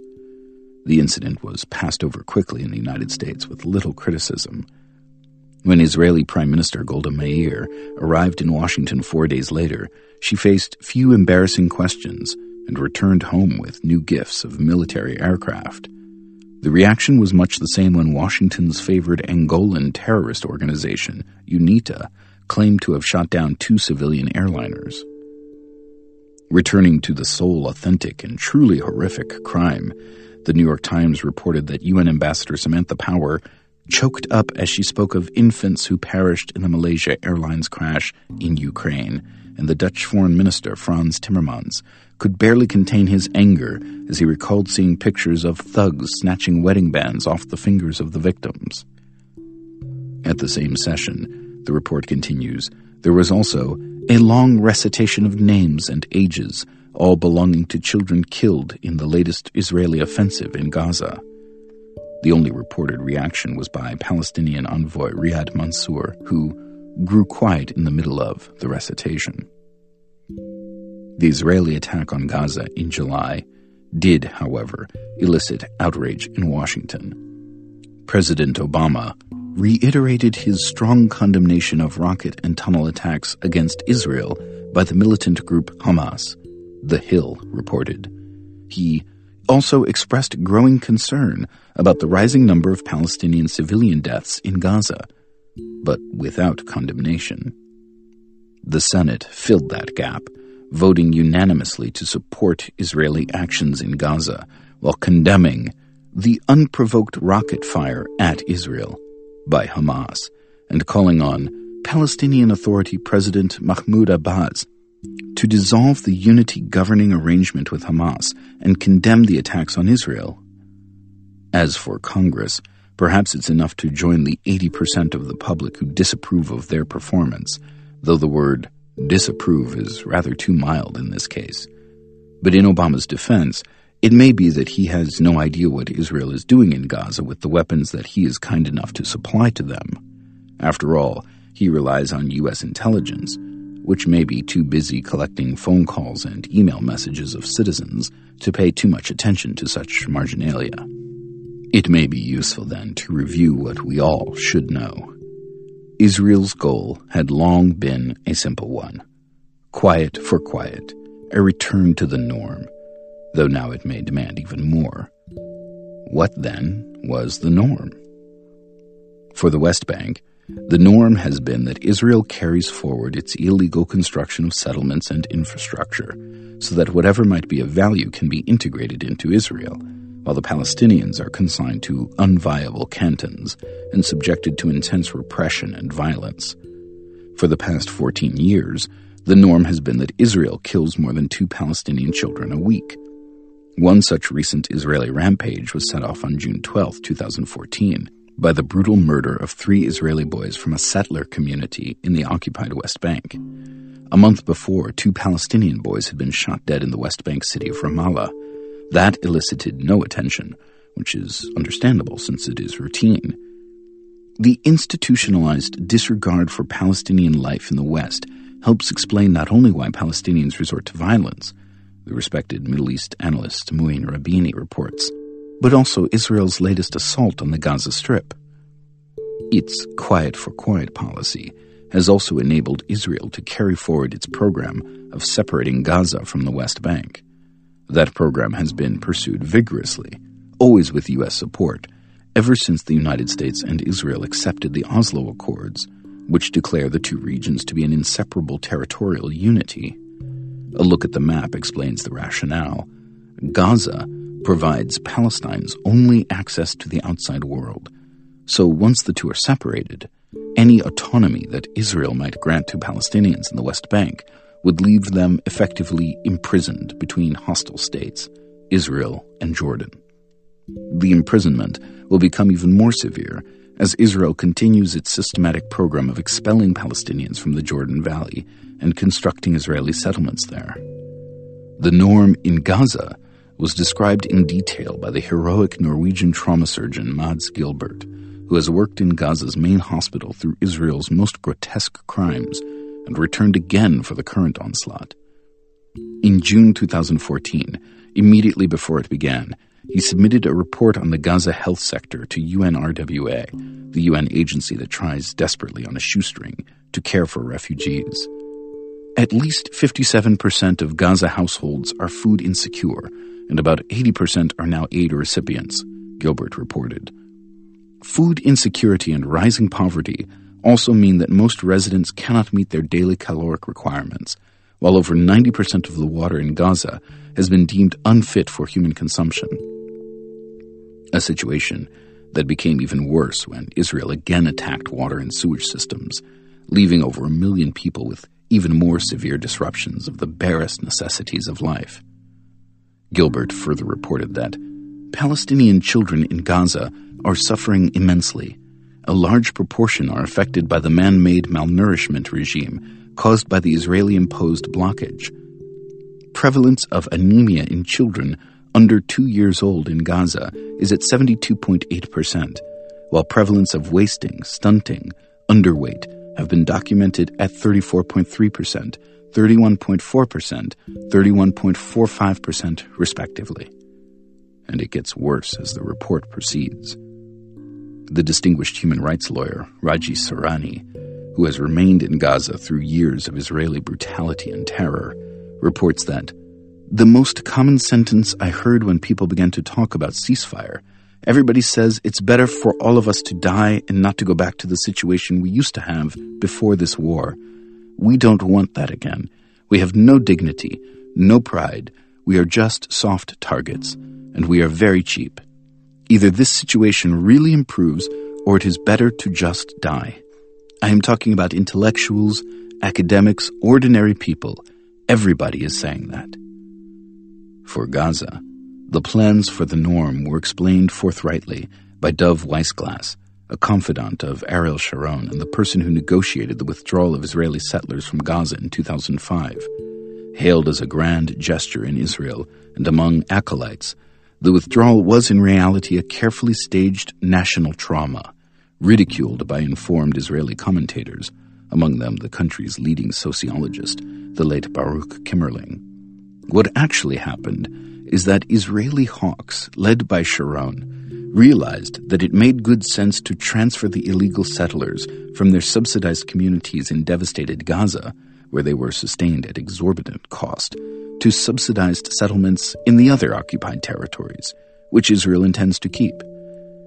S1: The incident was passed over quickly in the United States with little criticism. When Israeli Prime Minister Golda Meir arrived in Washington four days later, she faced few embarrassing questions and returned home with new gifts of military aircraft. The reaction was much the same when Washington's favored Angolan terrorist organization, UNITA, claimed to have shot down two civilian airliners. Returning to the sole authentic and truly horrific crime, the New York Times reported that UN Ambassador Samantha Power choked up as she spoke of infants who perished in the Malaysia Airlines crash in Ukraine, and the Dutch Foreign Minister Frans Timmermans could barely contain his anger as he recalled seeing pictures of thugs snatching wedding bands off the fingers of the victims. At the same session, the report continues, there was also a long recitation of names and ages, all belonging to children killed in the latest Israeli offensive in Gaza. The only reported reaction was by Palestinian envoy Riyad Mansour, who grew quiet in the middle of the recitation. The Israeli attack on Gaza in July did, however, elicit outrage in Washington. President Obama reiterated his strong condemnation of rocket and tunnel attacks against Israel by the militant group Hamas, The Hill reported. He also expressed growing concern about the rising number of Palestinian civilian deaths in Gaza, but without condemnation. The Senate filled that gap, voting unanimously to support Israeli actions in Gaza while condemning the unprovoked rocket fire at Israel by Hamas and calling on Palestinian Authority President Mahmoud Abbas to dissolve the unity governing arrangement with Hamas and condemn the attacks on Israel. As for Congress, perhaps it's enough to join the 80% of the public who disapprove of their performance, though the word disapprove is rather too mild in this case. But in Obama's defense, it may be that he has no idea what Israel is doing in Gaza with the weapons that he is kind enough to supply to them. After all, he relies on U.S. intelligence, which may be too busy collecting phone calls and email messages of citizens to pay too much attention to such marginalia. It may be useful then to review what we all should know. Israel's goal had long been a simple one quiet for quiet, a return to the norm though now it may demand even more. What then was the norm? For the West Bank, The norm has been that Israel carries forward its illegal construction of settlements and infrastructure so that whatever might be of value can be integrated into Israel, while the Palestinians are consigned to unviable cantons and subjected to intense repression and violence. For the past 14 years, the norm has been that Israel kills more than two Palestinian children a week. One such recent Israeli rampage was set off on June 12, 2014, by the brutal murder of three Israeli boys from a settler community in the occupied West Bank. A month before, two Palestinian boys had been shot dead in the West Bank city of Ramallah. That elicited no attention, which is understandable since it is routine. The institutionalized disregard for Palestinian life in the West helps explain not only why Palestinians resort to violence, the respected Middle East analyst Mouin Rabbani reports, but also Israel's latest assault on the Gaza Strip. Its quiet for quiet policy has also enabled Israel to carry forward its program of separating Gaza from the West Bank. That program has been pursued vigorously, always with U.S. support, ever since the United States and Israel accepted the Oslo Accords, which declare the two regions to be an inseparable territorial unity. A look at the map explains the rationale. Gaza provides Palestine's only access to the outside world. So once the two are separated, any autonomy that Israel might grant to Palestinians in the West Bank would leave them effectively imprisoned between hostile states, Israel and Jordan. The imprisonment will become even more severe as Israel continues its systematic program of expelling Palestinians from the Jordan Valley and constructing Israeli settlements there. The norm in Gaza was described in detail by the heroic Norwegian trauma surgeon Mads Gilbert, who has worked in Gaza's main hospital through Israel's most grotesque crimes and returned again for the current onslaught. In June 2014, immediately before it began, he submitted a report on the Gaza health sector to UNRWA, the UN agency that tries desperately on a shoestring to care for refugees. At least 57% of Gaza households are food insecure, and about 80% are now aid recipients, Gilbert reported. Food insecurity and rising poverty also mean that most residents cannot meet their daily caloric requirements, while over 90% of the water in Gaza has been deemed unfit for human consumption. A situation that became even worse when Israel again attacked water and sewage systems, leaving over a million people with even more severe disruptions of the barest necessities of life. Gilbert further reported that Palestinian children in Gaza are suffering immensely. A large proportion are affected by the man made malnourishment regime caused by the Israeli imposed blockage. Prevalence of anemia in children under two years old in Gaza is at 72.8%, while prevalence of wasting, stunting, underweight have been documented at 34.3%, 31.4%, 31.45%, respectively. And it gets worse as the report proceeds the distinguished human rights lawyer Raji Sourani, who has remained in Gaza through years of Israeli brutality and terror, reports that the most common sentence I heard when people began to talk about ceasefire everybody says it's better for all of us to die and not to go back to the situation we used to have before this war. We don't want that again. We have no dignity, no pride. We are just soft targets, and we are very cheap. Either this situation really improves or it is better to just die. I am talking about intellectuals, academics, ordinary people. Everybody is saying that. For Gaza, the plans for the norm were explained forthrightly by Dov Weissglass, a confidant of Ariel Sharon and the person who negotiated the withdrawal of Israeli settlers from Gaza in 2005. Hailed as a grand gesture in Israel and among acolytes, the withdrawal was in reality a carefully staged national trauma, ridiculed by informed Israeli commentators, among them the country's leading sociologist, the late Baruch Kimmerling. What actually happened is that Israeli hawks, led by Sharon, realized that it made good sense to transfer the illegal settlers from their subsidized communities in devastated Gaza, where they were sustained at exorbitant cost, to subsidized settlements in the other occupied territories, which Israel intends to keep.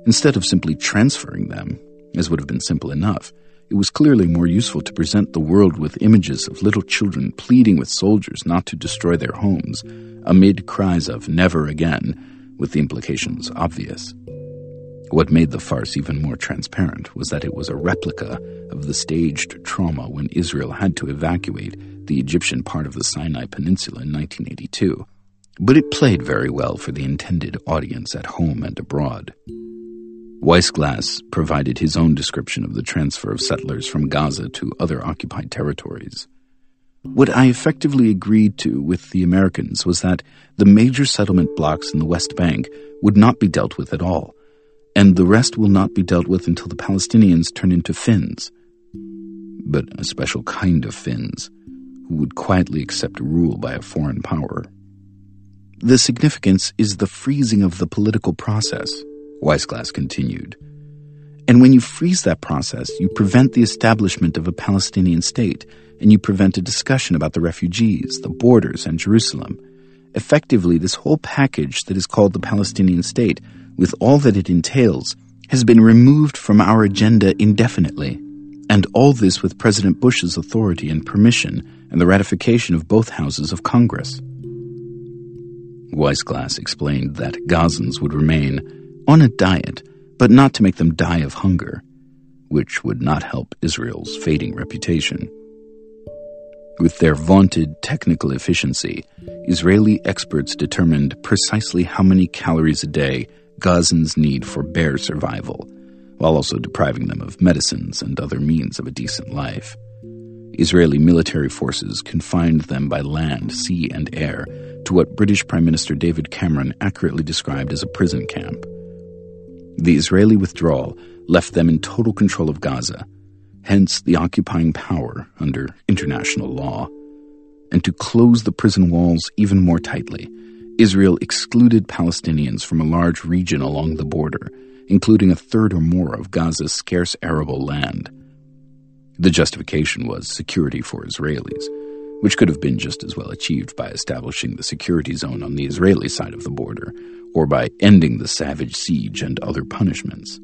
S1: Instead of simply transferring them, as would have been simple enough, it was clearly more useful to present the world with images of little children pleading with soldiers not to destroy their homes, amid cries of never again, with the implications obvious. What made the farce even more transparent was that it was a replica of the staged trauma when Israel had to evacuate the Egyptian part of the Sinai Peninsula in 1982. But it played very well for the intended audience at home and abroad. Weissglass provided his own description of the transfer of settlers from Gaza to other occupied territories. What I effectively agreed to with the Americans was that the major settlement blocks in the West Bank would not be dealt with at all, and the rest will not be dealt with until the Palestinians turn into Finns. But a special kind of Finns, who would quietly accept rule by a foreign power. The significance is the freezing of the political process, Weissglass continued. And when you freeze that process, you prevent the establishment of a Palestinian state, and you prevent a discussion about the refugees, the borders, and Jerusalem. Effectively, this whole package that is called the Palestinian state, with all that it entails, has been removed from our agenda indefinitely. And all this with President Bush's authority and permission and the ratification of both houses of Congress. Weissglass explained that Gazans would remain on a diet, but not to make them die of hunger, which would not help Israel's fading reputation. With their vaunted technical efficiency, Israeli experts determined precisely how many calories a day Gazans need for bare survival, while also depriving them of medicines and other means of a decent life. Israeli military forces confined them by land, sea, and air to what British Prime Minister David Cameron accurately described as a prison camp. The Israeli withdrawal left them in total control of Gaza, hence the occupying power under international law. And to close the prison walls even more tightly, Israel excluded Palestinians from a large region along the border, including a third or more of Gaza's scarce arable land. The justification was security for Israelis, which could have been just as well achieved by establishing the security zone on the Israeli side of the border, or by ending the savage siege and other punishments.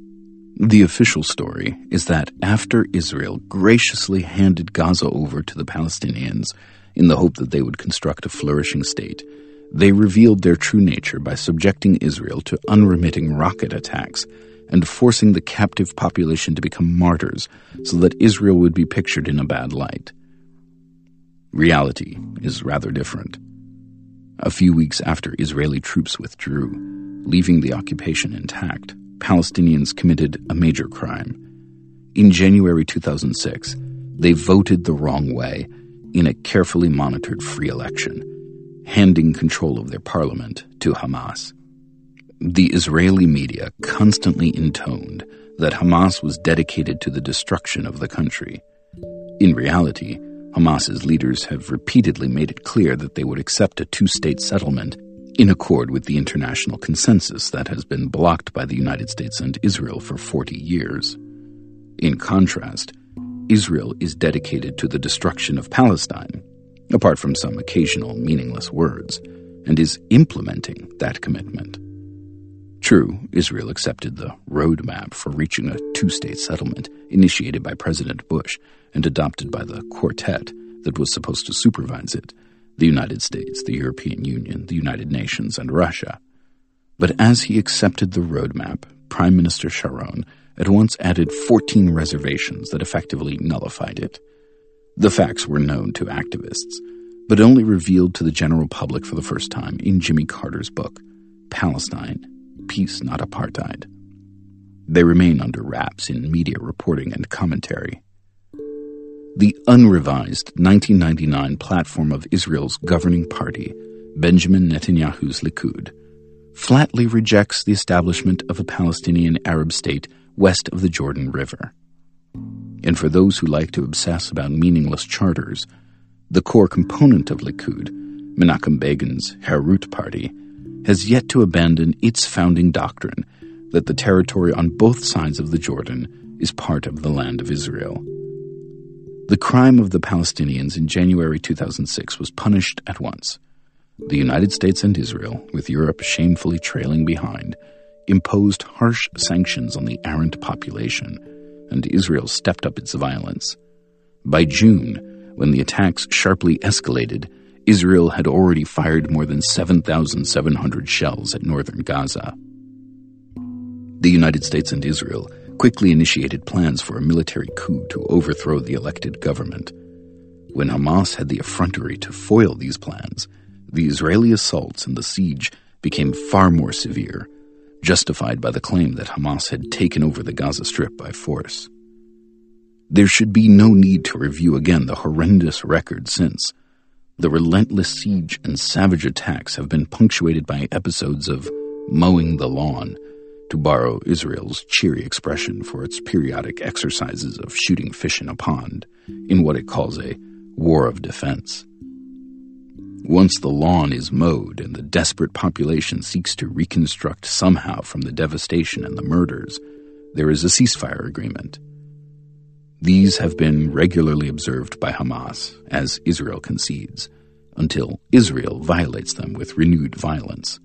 S1: The official story is that after Israel graciously handed Gaza over to the Palestinians in the hope that they would construct a flourishing state, they revealed their true nature by subjecting Israel to unremitting rocket attacks and forcing the captive population to become martyrs so that Israel would be pictured in a bad light. Reality is rather different. A few weeks after Israeli troops withdrew, leaving the occupation intact, Palestinians committed a major crime. In January 2006, they voted the wrong way in a carefully monitored free election, handing control of their parliament to Hamas. The Israeli media constantly intoned that Hamas was dedicated to the destruction of the country. In reality, Hamas's leaders have repeatedly made it clear that they would accept a two state settlement in accord with the international consensus that has been blocked by the United States and Israel for 40 years. In contrast, Israel is dedicated to the destruction of Palestine, apart from some occasional meaningless words, and is implementing that commitment. True, Israel accepted the roadmap for reaching a two state settlement initiated by President Bush and adopted by the quartet that was supposed to supervise it the United States, the European Union, the United Nations, and Russia. But as he accepted the roadmap, Prime Minister Sharon at once added 14 reservations that effectively nullified it. The facts were known to activists, but only revealed to the general public for the first time in Jimmy Carter's book, Palestine Peace, Not Apartheid. They remain under wraps in media reporting and commentary. The unrevised 1999 platform of Israel's governing party, Benjamin Netanyahu's Likud, flatly rejects the establishment of a Palestinian Arab state west of the Jordan River. And for those who like to obsess about meaningless charters, the core component of Likud, Menachem Begin's Herut party, has yet to abandon its founding doctrine that the territory on both sides of the Jordan is part of the land of Israel. The crime of the Palestinians in January 2006 was punished at once. The United States and Israel, with Europe shamefully trailing behind, imposed harsh sanctions on the errant population and Israel stepped up its violence. By June, when the attacks sharply escalated, Israel had already fired more than 7,700 shells at northern Gaza. The United States and Israel quickly initiated plans for a military coup to overthrow the elected government. When Hamas had the effrontery to foil these plans, the Israeli assaults and the siege became far more severe, justified by the claim that Hamas had taken over the Gaza Strip by force. There should be no need to review again the horrendous record since. The relentless siege and savage attacks have been punctuated by episodes of mowing the lawn, to borrow Israel's cheery expression for its periodic exercises of shooting fish in a pond, in what it calls a war of defense. Once the lawn is mowed and the desperate population seeks to reconstruct somehow from the devastation and the murders, there is a ceasefire agreement. These have been regularly observed by Hamas, as Israel concedes, until Israel violates them with renewed violence.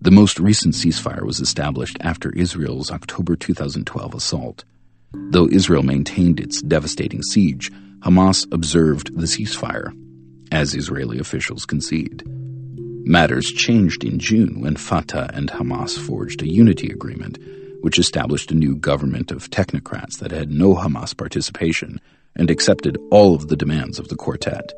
S1: The most recent ceasefire was established after Israel's October 2012 assault. Though Israel maintained its devastating siege, Hamas observed the ceasefire, as Israeli officials concede. Matters changed in June when Fatah and Hamas forged a unity agreement, which established a new government of technocrats that had no Hamas participation and accepted all of the demands of the quartet.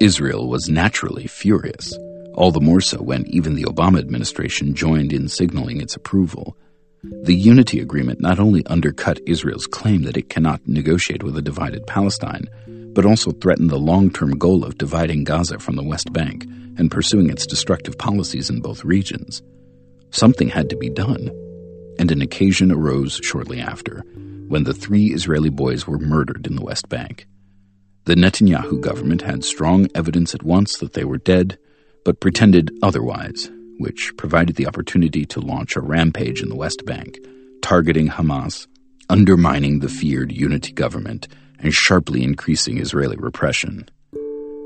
S1: Israel was naturally furious, all the more so when even the Obama administration joined in signaling its approval. The unity agreement not only undercut Israel's claim that it cannot negotiate with a divided Palestine, but also threatened the long term goal of dividing Gaza from the West Bank and pursuing its destructive policies in both regions. Something had to be done, and an occasion arose shortly after when the three Israeli boys were murdered in the West Bank. The Netanyahu government had strong evidence at once that they were dead, but pretended otherwise which provided the opportunity to launch a rampage in the West Bank, targeting Hamas, undermining the feared unity government, and sharply increasing Israeli repression.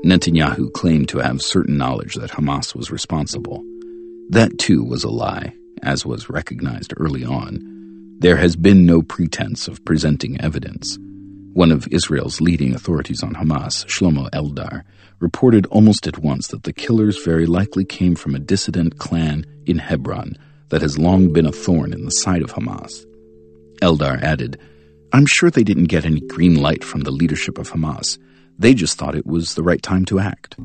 S1: Netanyahu claimed to have certain knowledge that Hamas was responsible. That too was a lie, as was recognized early on. There has been no pretense of presenting evidence. One of Israel's leading authorities on Hamas, Shlomo Eldar, reported almost at once that the killers very likely came from a dissident clan in Hebron that has long been a thorn in the side of Hamas. Eldar added, I'm sure they didn't get any green light from the leadership of Hamas. They just thought it was the right time to act.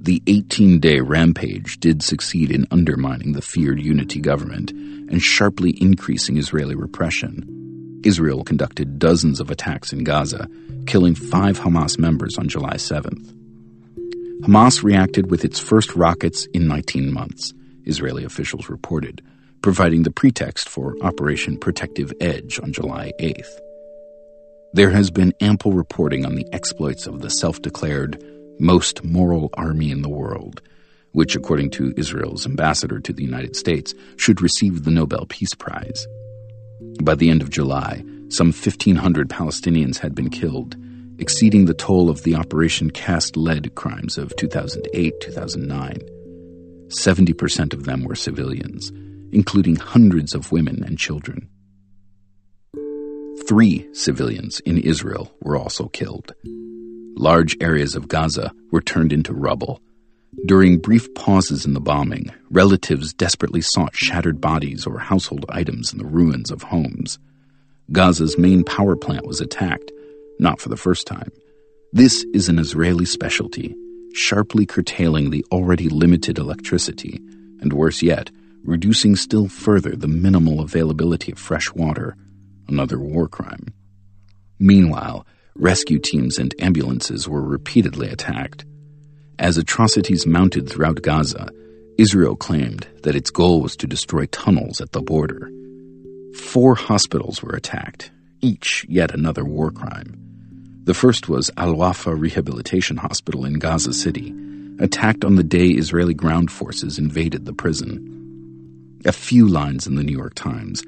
S1: The 18 day rampage did succeed in undermining the feared unity government and sharply increasing Israeli repression. Israel conducted dozens of attacks in Gaza, killing five Hamas members on July 7th. Hamas reacted with its first rockets in 19 months, Israeli officials reported, providing the pretext for Operation Protective Edge on July 8th. There has been ample reporting on the exploits of the self declared most moral army in the world, which, according to Israel's ambassador to the United States, should receive the Nobel Peace Prize. By the end of July, some 1,500 Palestinians had been killed, exceeding the toll of the Operation Cast Lead crimes of 2008 2009. 70% of them were civilians, including hundreds of women and children. Three civilians in Israel were also killed. Large areas of Gaza were turned into rubble. During brief pauses in the bombing, relatives desperately sought shattered bodies or household items in the ruins of homes. Gaza's main power plant was attacked, not for the first time. This is an Israeli specialty, sharply curtailing the already limited electricity, and worse yet, reducing still further the minimal availability of fresh water, another war crime. Meanwhile, rescue teams and ambulances were repeatedly attacked. As atrocities mounted throughout Gaza, Israel claimed that its goal was to destroy tunnels at the border. Four hospitals were attacked, each yet another war crime. The first was Al Wafa Rehabilitation Hospital in Gaza City, attacked on the day Israeli ground forces invaded the prison. A few lines in the New York Times,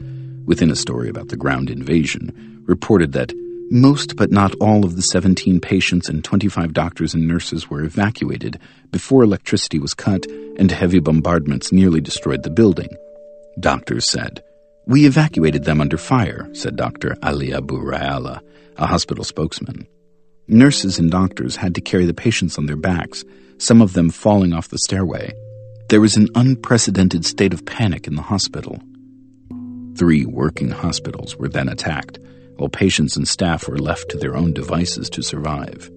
S1: within a story about the ground invasion, reported that most but not all of the 17 patients and 25 doctors and nurses were evacuated before electricity was cut and heavy bombardments nearly destroyed the building. Doctors said, We evacuated them under fire, said Dr. Ali Abu Rayala, a hospital spokesman. Nurses and doctors had to carry the patients on their backs, some of them falling off the stairway. There was an unprecedented state of panic in the hospital. Three working hospitals were then attacked, while patients and staff were left to their own devices to survive.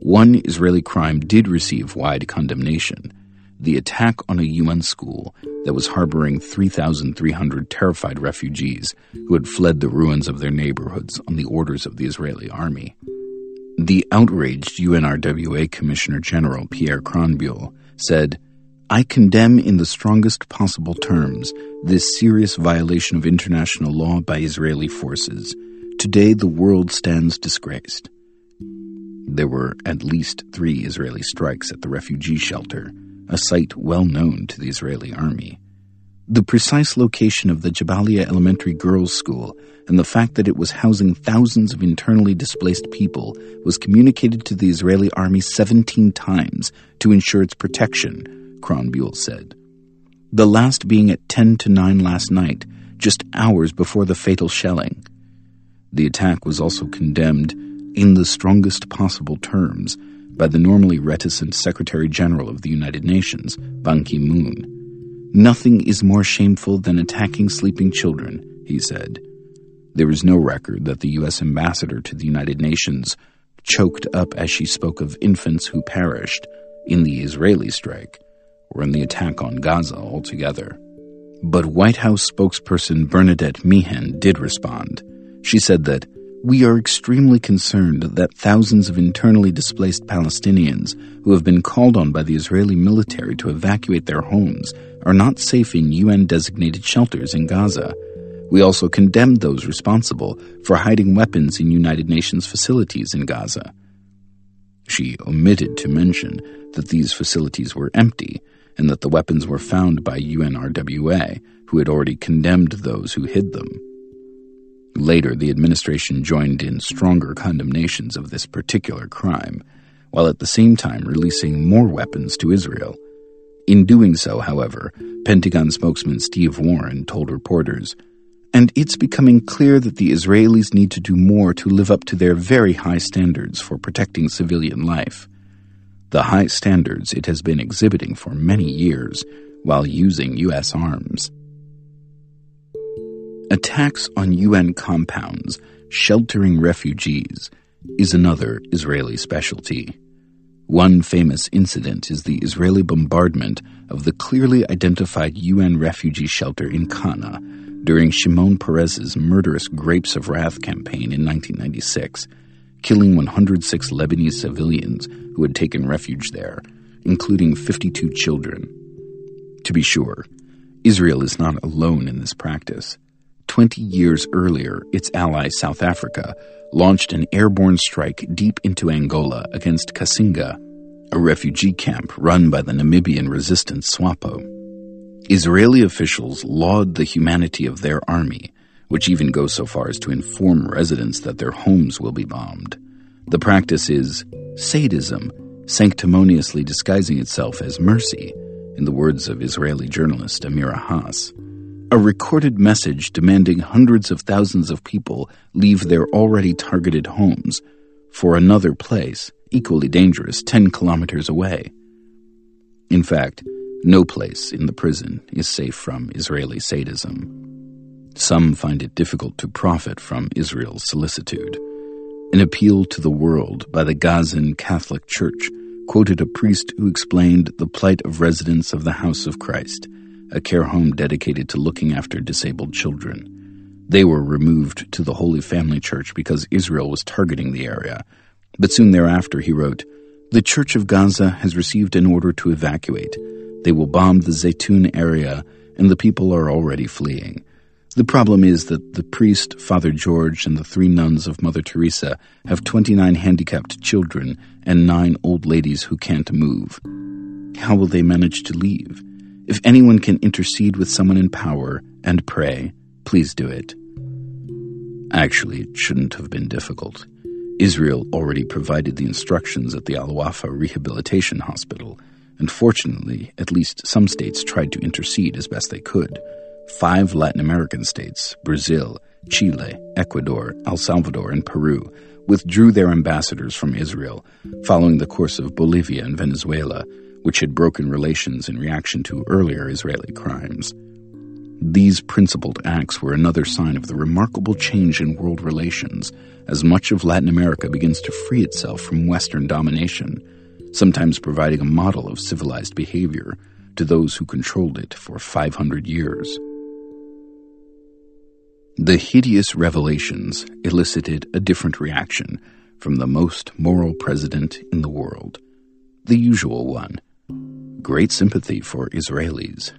S1: One Israeli crime did receive wide condemnation the attack on a UN school that was harboring 3,300 terrified refugees who had fled the ruins of their neighborhoods on the orders of the Israeli army. The outraged UNRWA Commissioner General Pierre Krähenbühl said, I condemn in the strongest possible terms this serious violation of international law by Israeli forces. Today the world stands disgraced. There were at least three Israeli strikes at the refugee shelter, a site well known to the Israeli army. The precise location of the Jabalia Elementary Girls' School and the fact that it was housing thousands of internally displaced people was communicated to the Israeli army 17 times to ensure its protection, Krähenbühl said. The last being at 10 to 9 last night, just hours before the fatal shelling. The attack was also condemned in the strongest possible terms by the normally reticent Secretary General of the United Nations, Ban Ki moon. Nothing is more shameful than attacking sleeping children, he said. There is no record that the U.S. ambassador to the United Nations choked up as she spoke of infants who perished in the Israeli strike or in the attack on Gaza altogether. But White House spokesperson Bernadette Meehan did respond. She said that we are extremely concerned that thousands of internally displaced Palestinians who have been called on by the Israeli military to evacuate their homes are not safe in UN designated shelters in Gaza. We also condemned those responsible for hiding weapons in United Nations facilities in Gaza. She omitted to mention that these facilities were empty and that the weapons were found by UNRWA, who had already condemned those who hid them. Later, the administration joined in stronger condemnations of this particular crime, while at the same time releasing more weapons to Israel. In doing so, however, Pentagon spokesman Steve Warren told reporters, and it's becoming clear that the Israelis need to do more to live up to their very high standards for protecting civilian life. The high standards it has been exhibiting for many years while using U.S. arms. Attacks on UN compounds sheltering refugees is another Israeli specialty. One famous incident is the Israeli bombardment of the clearly identified UN refugee shelter in Qana during Shimon Peres's murderous Grapes of Wrath campaign in 1996, killing 106 Lebanese civilians who had taken refuge there, including 52 children. To be sure, Israel is not alone in this practice. 20 years earlier, its ally South Africa launched an airborne strike deep into Angola against Cassinga, a refugee camp run by the Namibian resistance SWAPO. Israeli officials laud the humanity of their army, which even goes so far as to inform residents that their homes will be bombed. The practice is sadism, sanctimoniously disguising itself as mercy, in the words of Israeli journalist Amira Hass a recorded message demanding hundreds of thousands of people leave their already targeted homes for another place, equally dangerous, 10 kilometers away. In fact, no place in the prison is safe from Israeli sadism. Some find it difficult to profit from Israel's solicitude. An appeal to the world by the Gazan Catholic Church quoted a priest who explained the plight of residents of the House of Christ a care home dedicated to looking after disabled children. They were removed to the Holy Family Church because Israel was targeting the area. But soon thereafter, he wrote, The Church of Gaza has received an order to evacuate. They will bomb the Zaytun area, and the people are already fleeing. The problem is that the priest, Father George, and the three nuns of Mother Teresa have 29 handicapped children and nine old ladies who can't move. How will they manage to leave? If anyone can intercede with someone in power and pray, please do it. Actually, it shouldn't have been difficult. Israel already provided the instructions at the Al Wafa Rehabilitation Hospital, and fortunately, at least some states tried to intercede as best they could. Five Latin American states, Brazil, Chile, Ecuador, El Salvador, and Peru, withdrew their ambassadors from Israel, following the course of Bolivia and Venezuela, which had broken relations in reaction to earlier Israeli crimes. These principled acts were another sign of the remarkable change in world relations as much of Latin America begins to free itself from Western domination, sometimes providing a model of civilized behavior to those who controlled it for 500 years. The hideous revelations elicited a different reaction from the most moral president in the world, the usual one great sympathy for Israelis,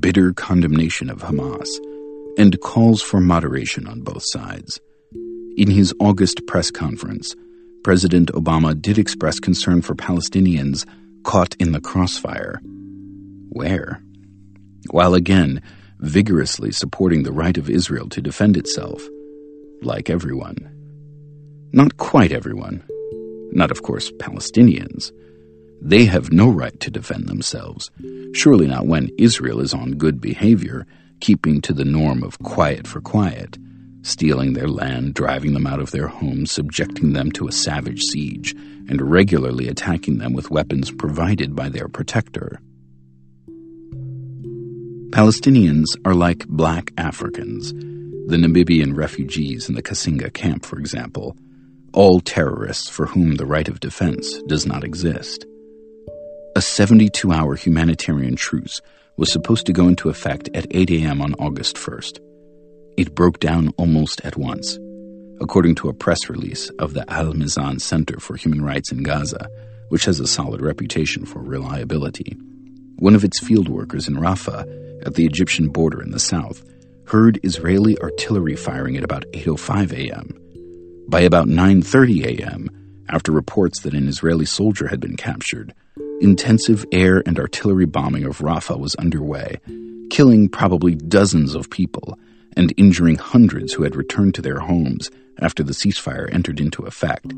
S1: bitter condemnation of Hamas, and calls for moderation on both sides. In his August press conference, President Obama did express concern for Palestinians caught in the crossfire. Where? While again vigorously supporting the right of Israel to defend itself, like everyone. Not quite everyone. Not, of course, Palestinians. They have no right to defend themselves, surely not when Israel is on good behavior, keeping to the norm of quiet for quiet, stealing their land, driving them out of their homes, subjecting them to a savage siege, and regularly attacking them with weapons provided by their protector. Palestinians are like black Africans, the Namibian refugees in the Kasinga camp, for example, all terrorists for whom the right of defense does not exist. A 72 hour humanitarian truce was supposed to go into effect at 8 a.m. on August 1st. It broke down almost at once, according to a press release of the Al Mezan Center for Human Rights in Gaza, which has a solid reputation for reliability. One of its field workers in Rafah, at the Egyptian border in the south, heard Israeli artillery firing at about 8:05 a.m. By about 9:30 a.m., after reports that an Israeli soldier had been captured, intensive air and artillery bombing of Rafah was underway, killing probably dozens of people and injuring hundreds who had returned to their homes after the ceasefire entered into effect,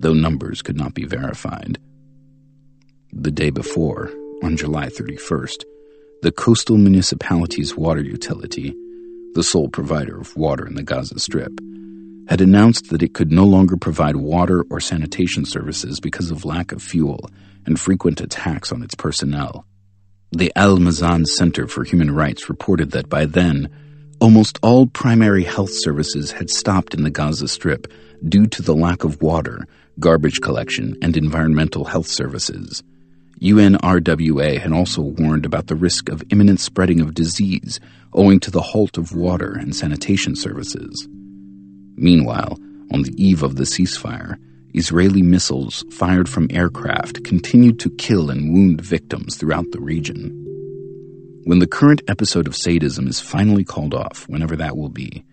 S1: though numbers could not be verified. The day before, on July 31st, the coastal municipality's water utility, the sole provider of water in the Gaza Strip, had announced that it could no longer provide water or sanitation services because of lack of fuel and frequent attacks on its personnel. The Al Mezan Center for Human Rights reported that by then, almost all primary health services had stopped in the Gaza Strip due to the lack of water, garbage collection, and environmental health services. UNRWA had also warned about the risk of imminent spreading of disease owing to the halt of water and sanitation services. Meanwhile, on the eve of the ceasefire, Israeli missiles fired from aircraft continued to kill and wound victims throughout the region. When the current episode of sadism is finally called off, whenever that will be,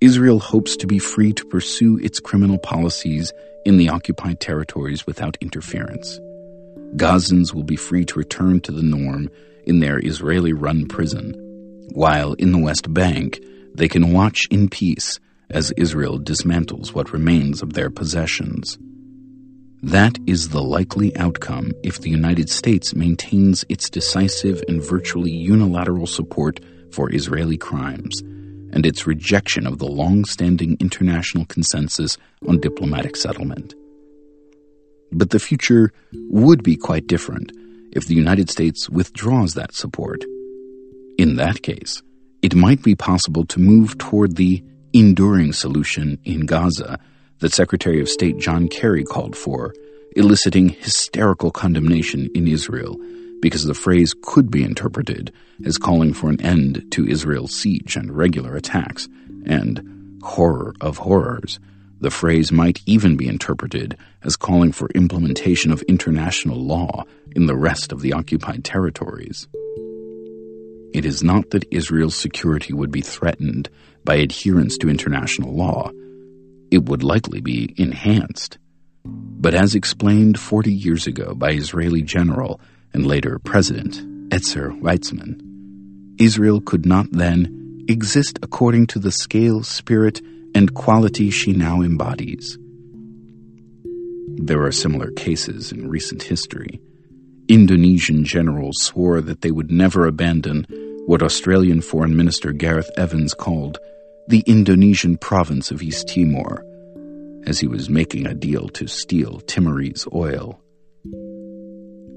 S1: Israel hopes to be free to pursue its criminal policies in the occupied territories without interference. Gazans will be free to return to the norm in their Israeli run prison, while in the West Bank, they can watch in peace as Israel dismantles what remains of their possessions. That is the likely outcome if the United States maintains its decisive and virtually unilateral support for Israeli crimes and its rejection of the long standing international consensus on diplomatic settlement. But the future would be quite different if the United States withdraws that support. In that case, it might be possible to move toward the enduring solution in Gaza that Secretary of State John Kerry called for, eliciting hysterical condemnation in Israel because the phrase could be interpreted as calling for an end to Israel's siege and regular attacks, and horror of horrors. The phrase might even be interpreted as calling for implementation of international law in the rest of the occupied territories. It is not that Israel's security would be threatened by adherence to international law. It would likely be enhanced. But as explained 40 years ago by Israeli General and later President Ezer Weizman, Israel could not then exist according to the scale, spirit, and quality she now embodies. There are similar cases in recent history. Indonesian generals swore that they would never abandon what Australian Foreign Minister Gareth Evans called the Indonesian province of East Timor, as he was making a deal to steal Timorese oil.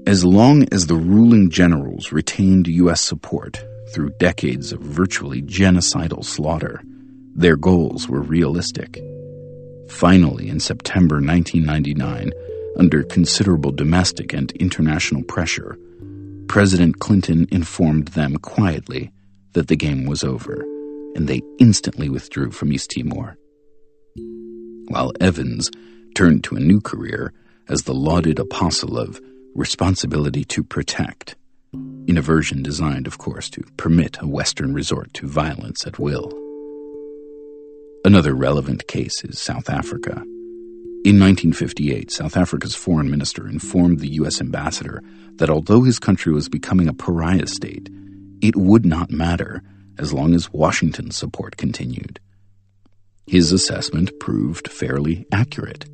S1: As long as the ruling generals retained U.S. support through decades of virtually genocidal slaughter, their goals were realistic. Finally, in September 1999, under considerable domestic and international pressure, President Clinton informed them quietly that the game was over, and they instantly withdrew from East Timor. While Evans turned to a new career as the lauded apostle of responsibility to protect, in a version designed, of course, to permit a Western resort to violence at will. Another relevant case is South Africa. In 1958, South Africa's foreign minister informed the U.S. ambassador that although his country was becoming a pariah state, it would not matter as long as Washington's support continued. His assessment proved fairly accurate.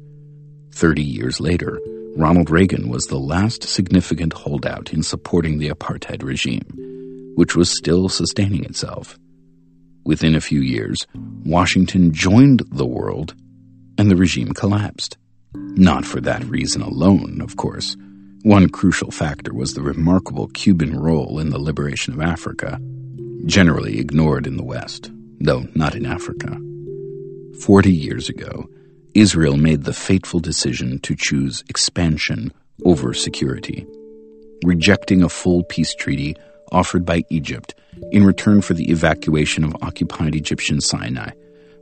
S1: Thirty years later, Ronald Reagan was the last significant holdout in supporting the apartheid regime, which was still sustaining itself. Within a few years, Washington joined the world and the regime collapsed. Not for that reason alone, of course. One crucial factor was the remarkable Cuban role in the liberation of Africa, generally ignored in the West, though not in Africa. Forty years ago, Israel made the fateful decision to choose expansion over security, rejecting a full peace treaty offered by Egypt in return for the evacuation of occupied Egyptian Sinai,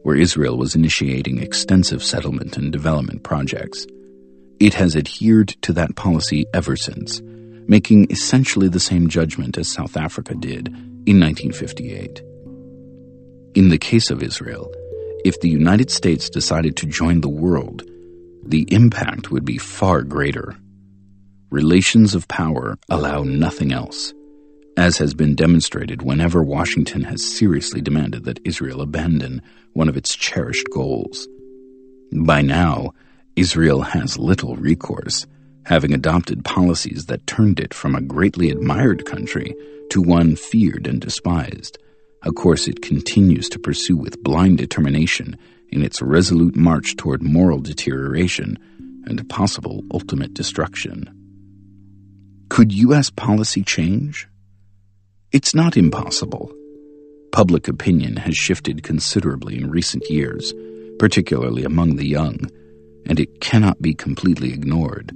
S1: where Israel was initiating extensive settlement and development projects. It has adhered to that policy ever since, making essentially the same judgment as South Africa did in 1958. In the case of Israel, if the United States decided to join the world, the impact would be far greater. Relations of power allow nothing else as has been demonstrated whenever Washington has seriously demanded that Israel abandon one of its cherished goals. By now, Israel has little recourse, having adopted policies that turned it from a greatly admired country to one feared and despised, a course it continues to pursue with blind determination in its resolute march toward moral deterioration and possible ultimate destruction. Could U.S. policy change? It's not impossible. Public opinion has shifted considerably in recent years, particularly among the young, and it cannot be completely ignored.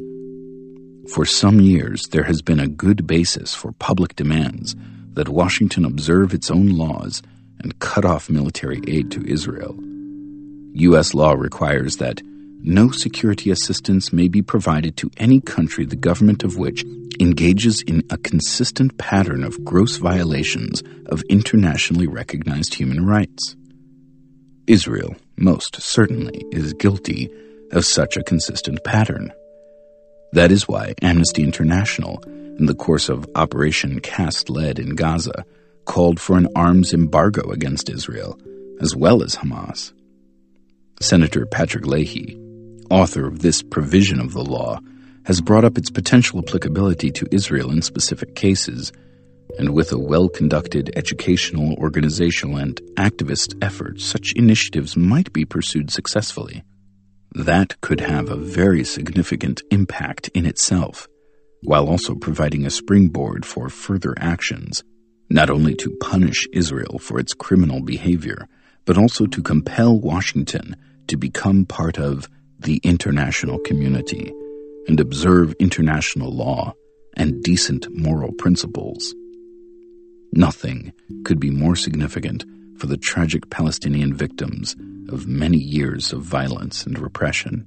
S1: For some years, there has been a good basis for public demands that Washington observe its own laws and cut off military aid to Israel. U.S. law requires that no security assistance may be provided to any country the government of which engages in a consistent pattern of gross violations of internationally recognized human rights. Israel, most certainly, is guilty of such a consistent pattern. That is why Amnesty International, in the course of Operation Cast Lead in Gaza, called for an arms embargo against Israel, as well as Hamas. Senator Patrick Leahy, author of this provision of the law, has brought up its potential applicability to Israel in specific cases, and with a well conducted educational, organizational, and activist effort, such initiatives might be pursued successfully. That could have a very significant impact in itself, while also providing a springboard for further actions, not only to punish Israel for its criminal behavior, but also to compel Washington to become part of the international community and observe international law and decent moral principles. Nothing could be more significant for the tragic Palestinian victims of many years of violence and repression.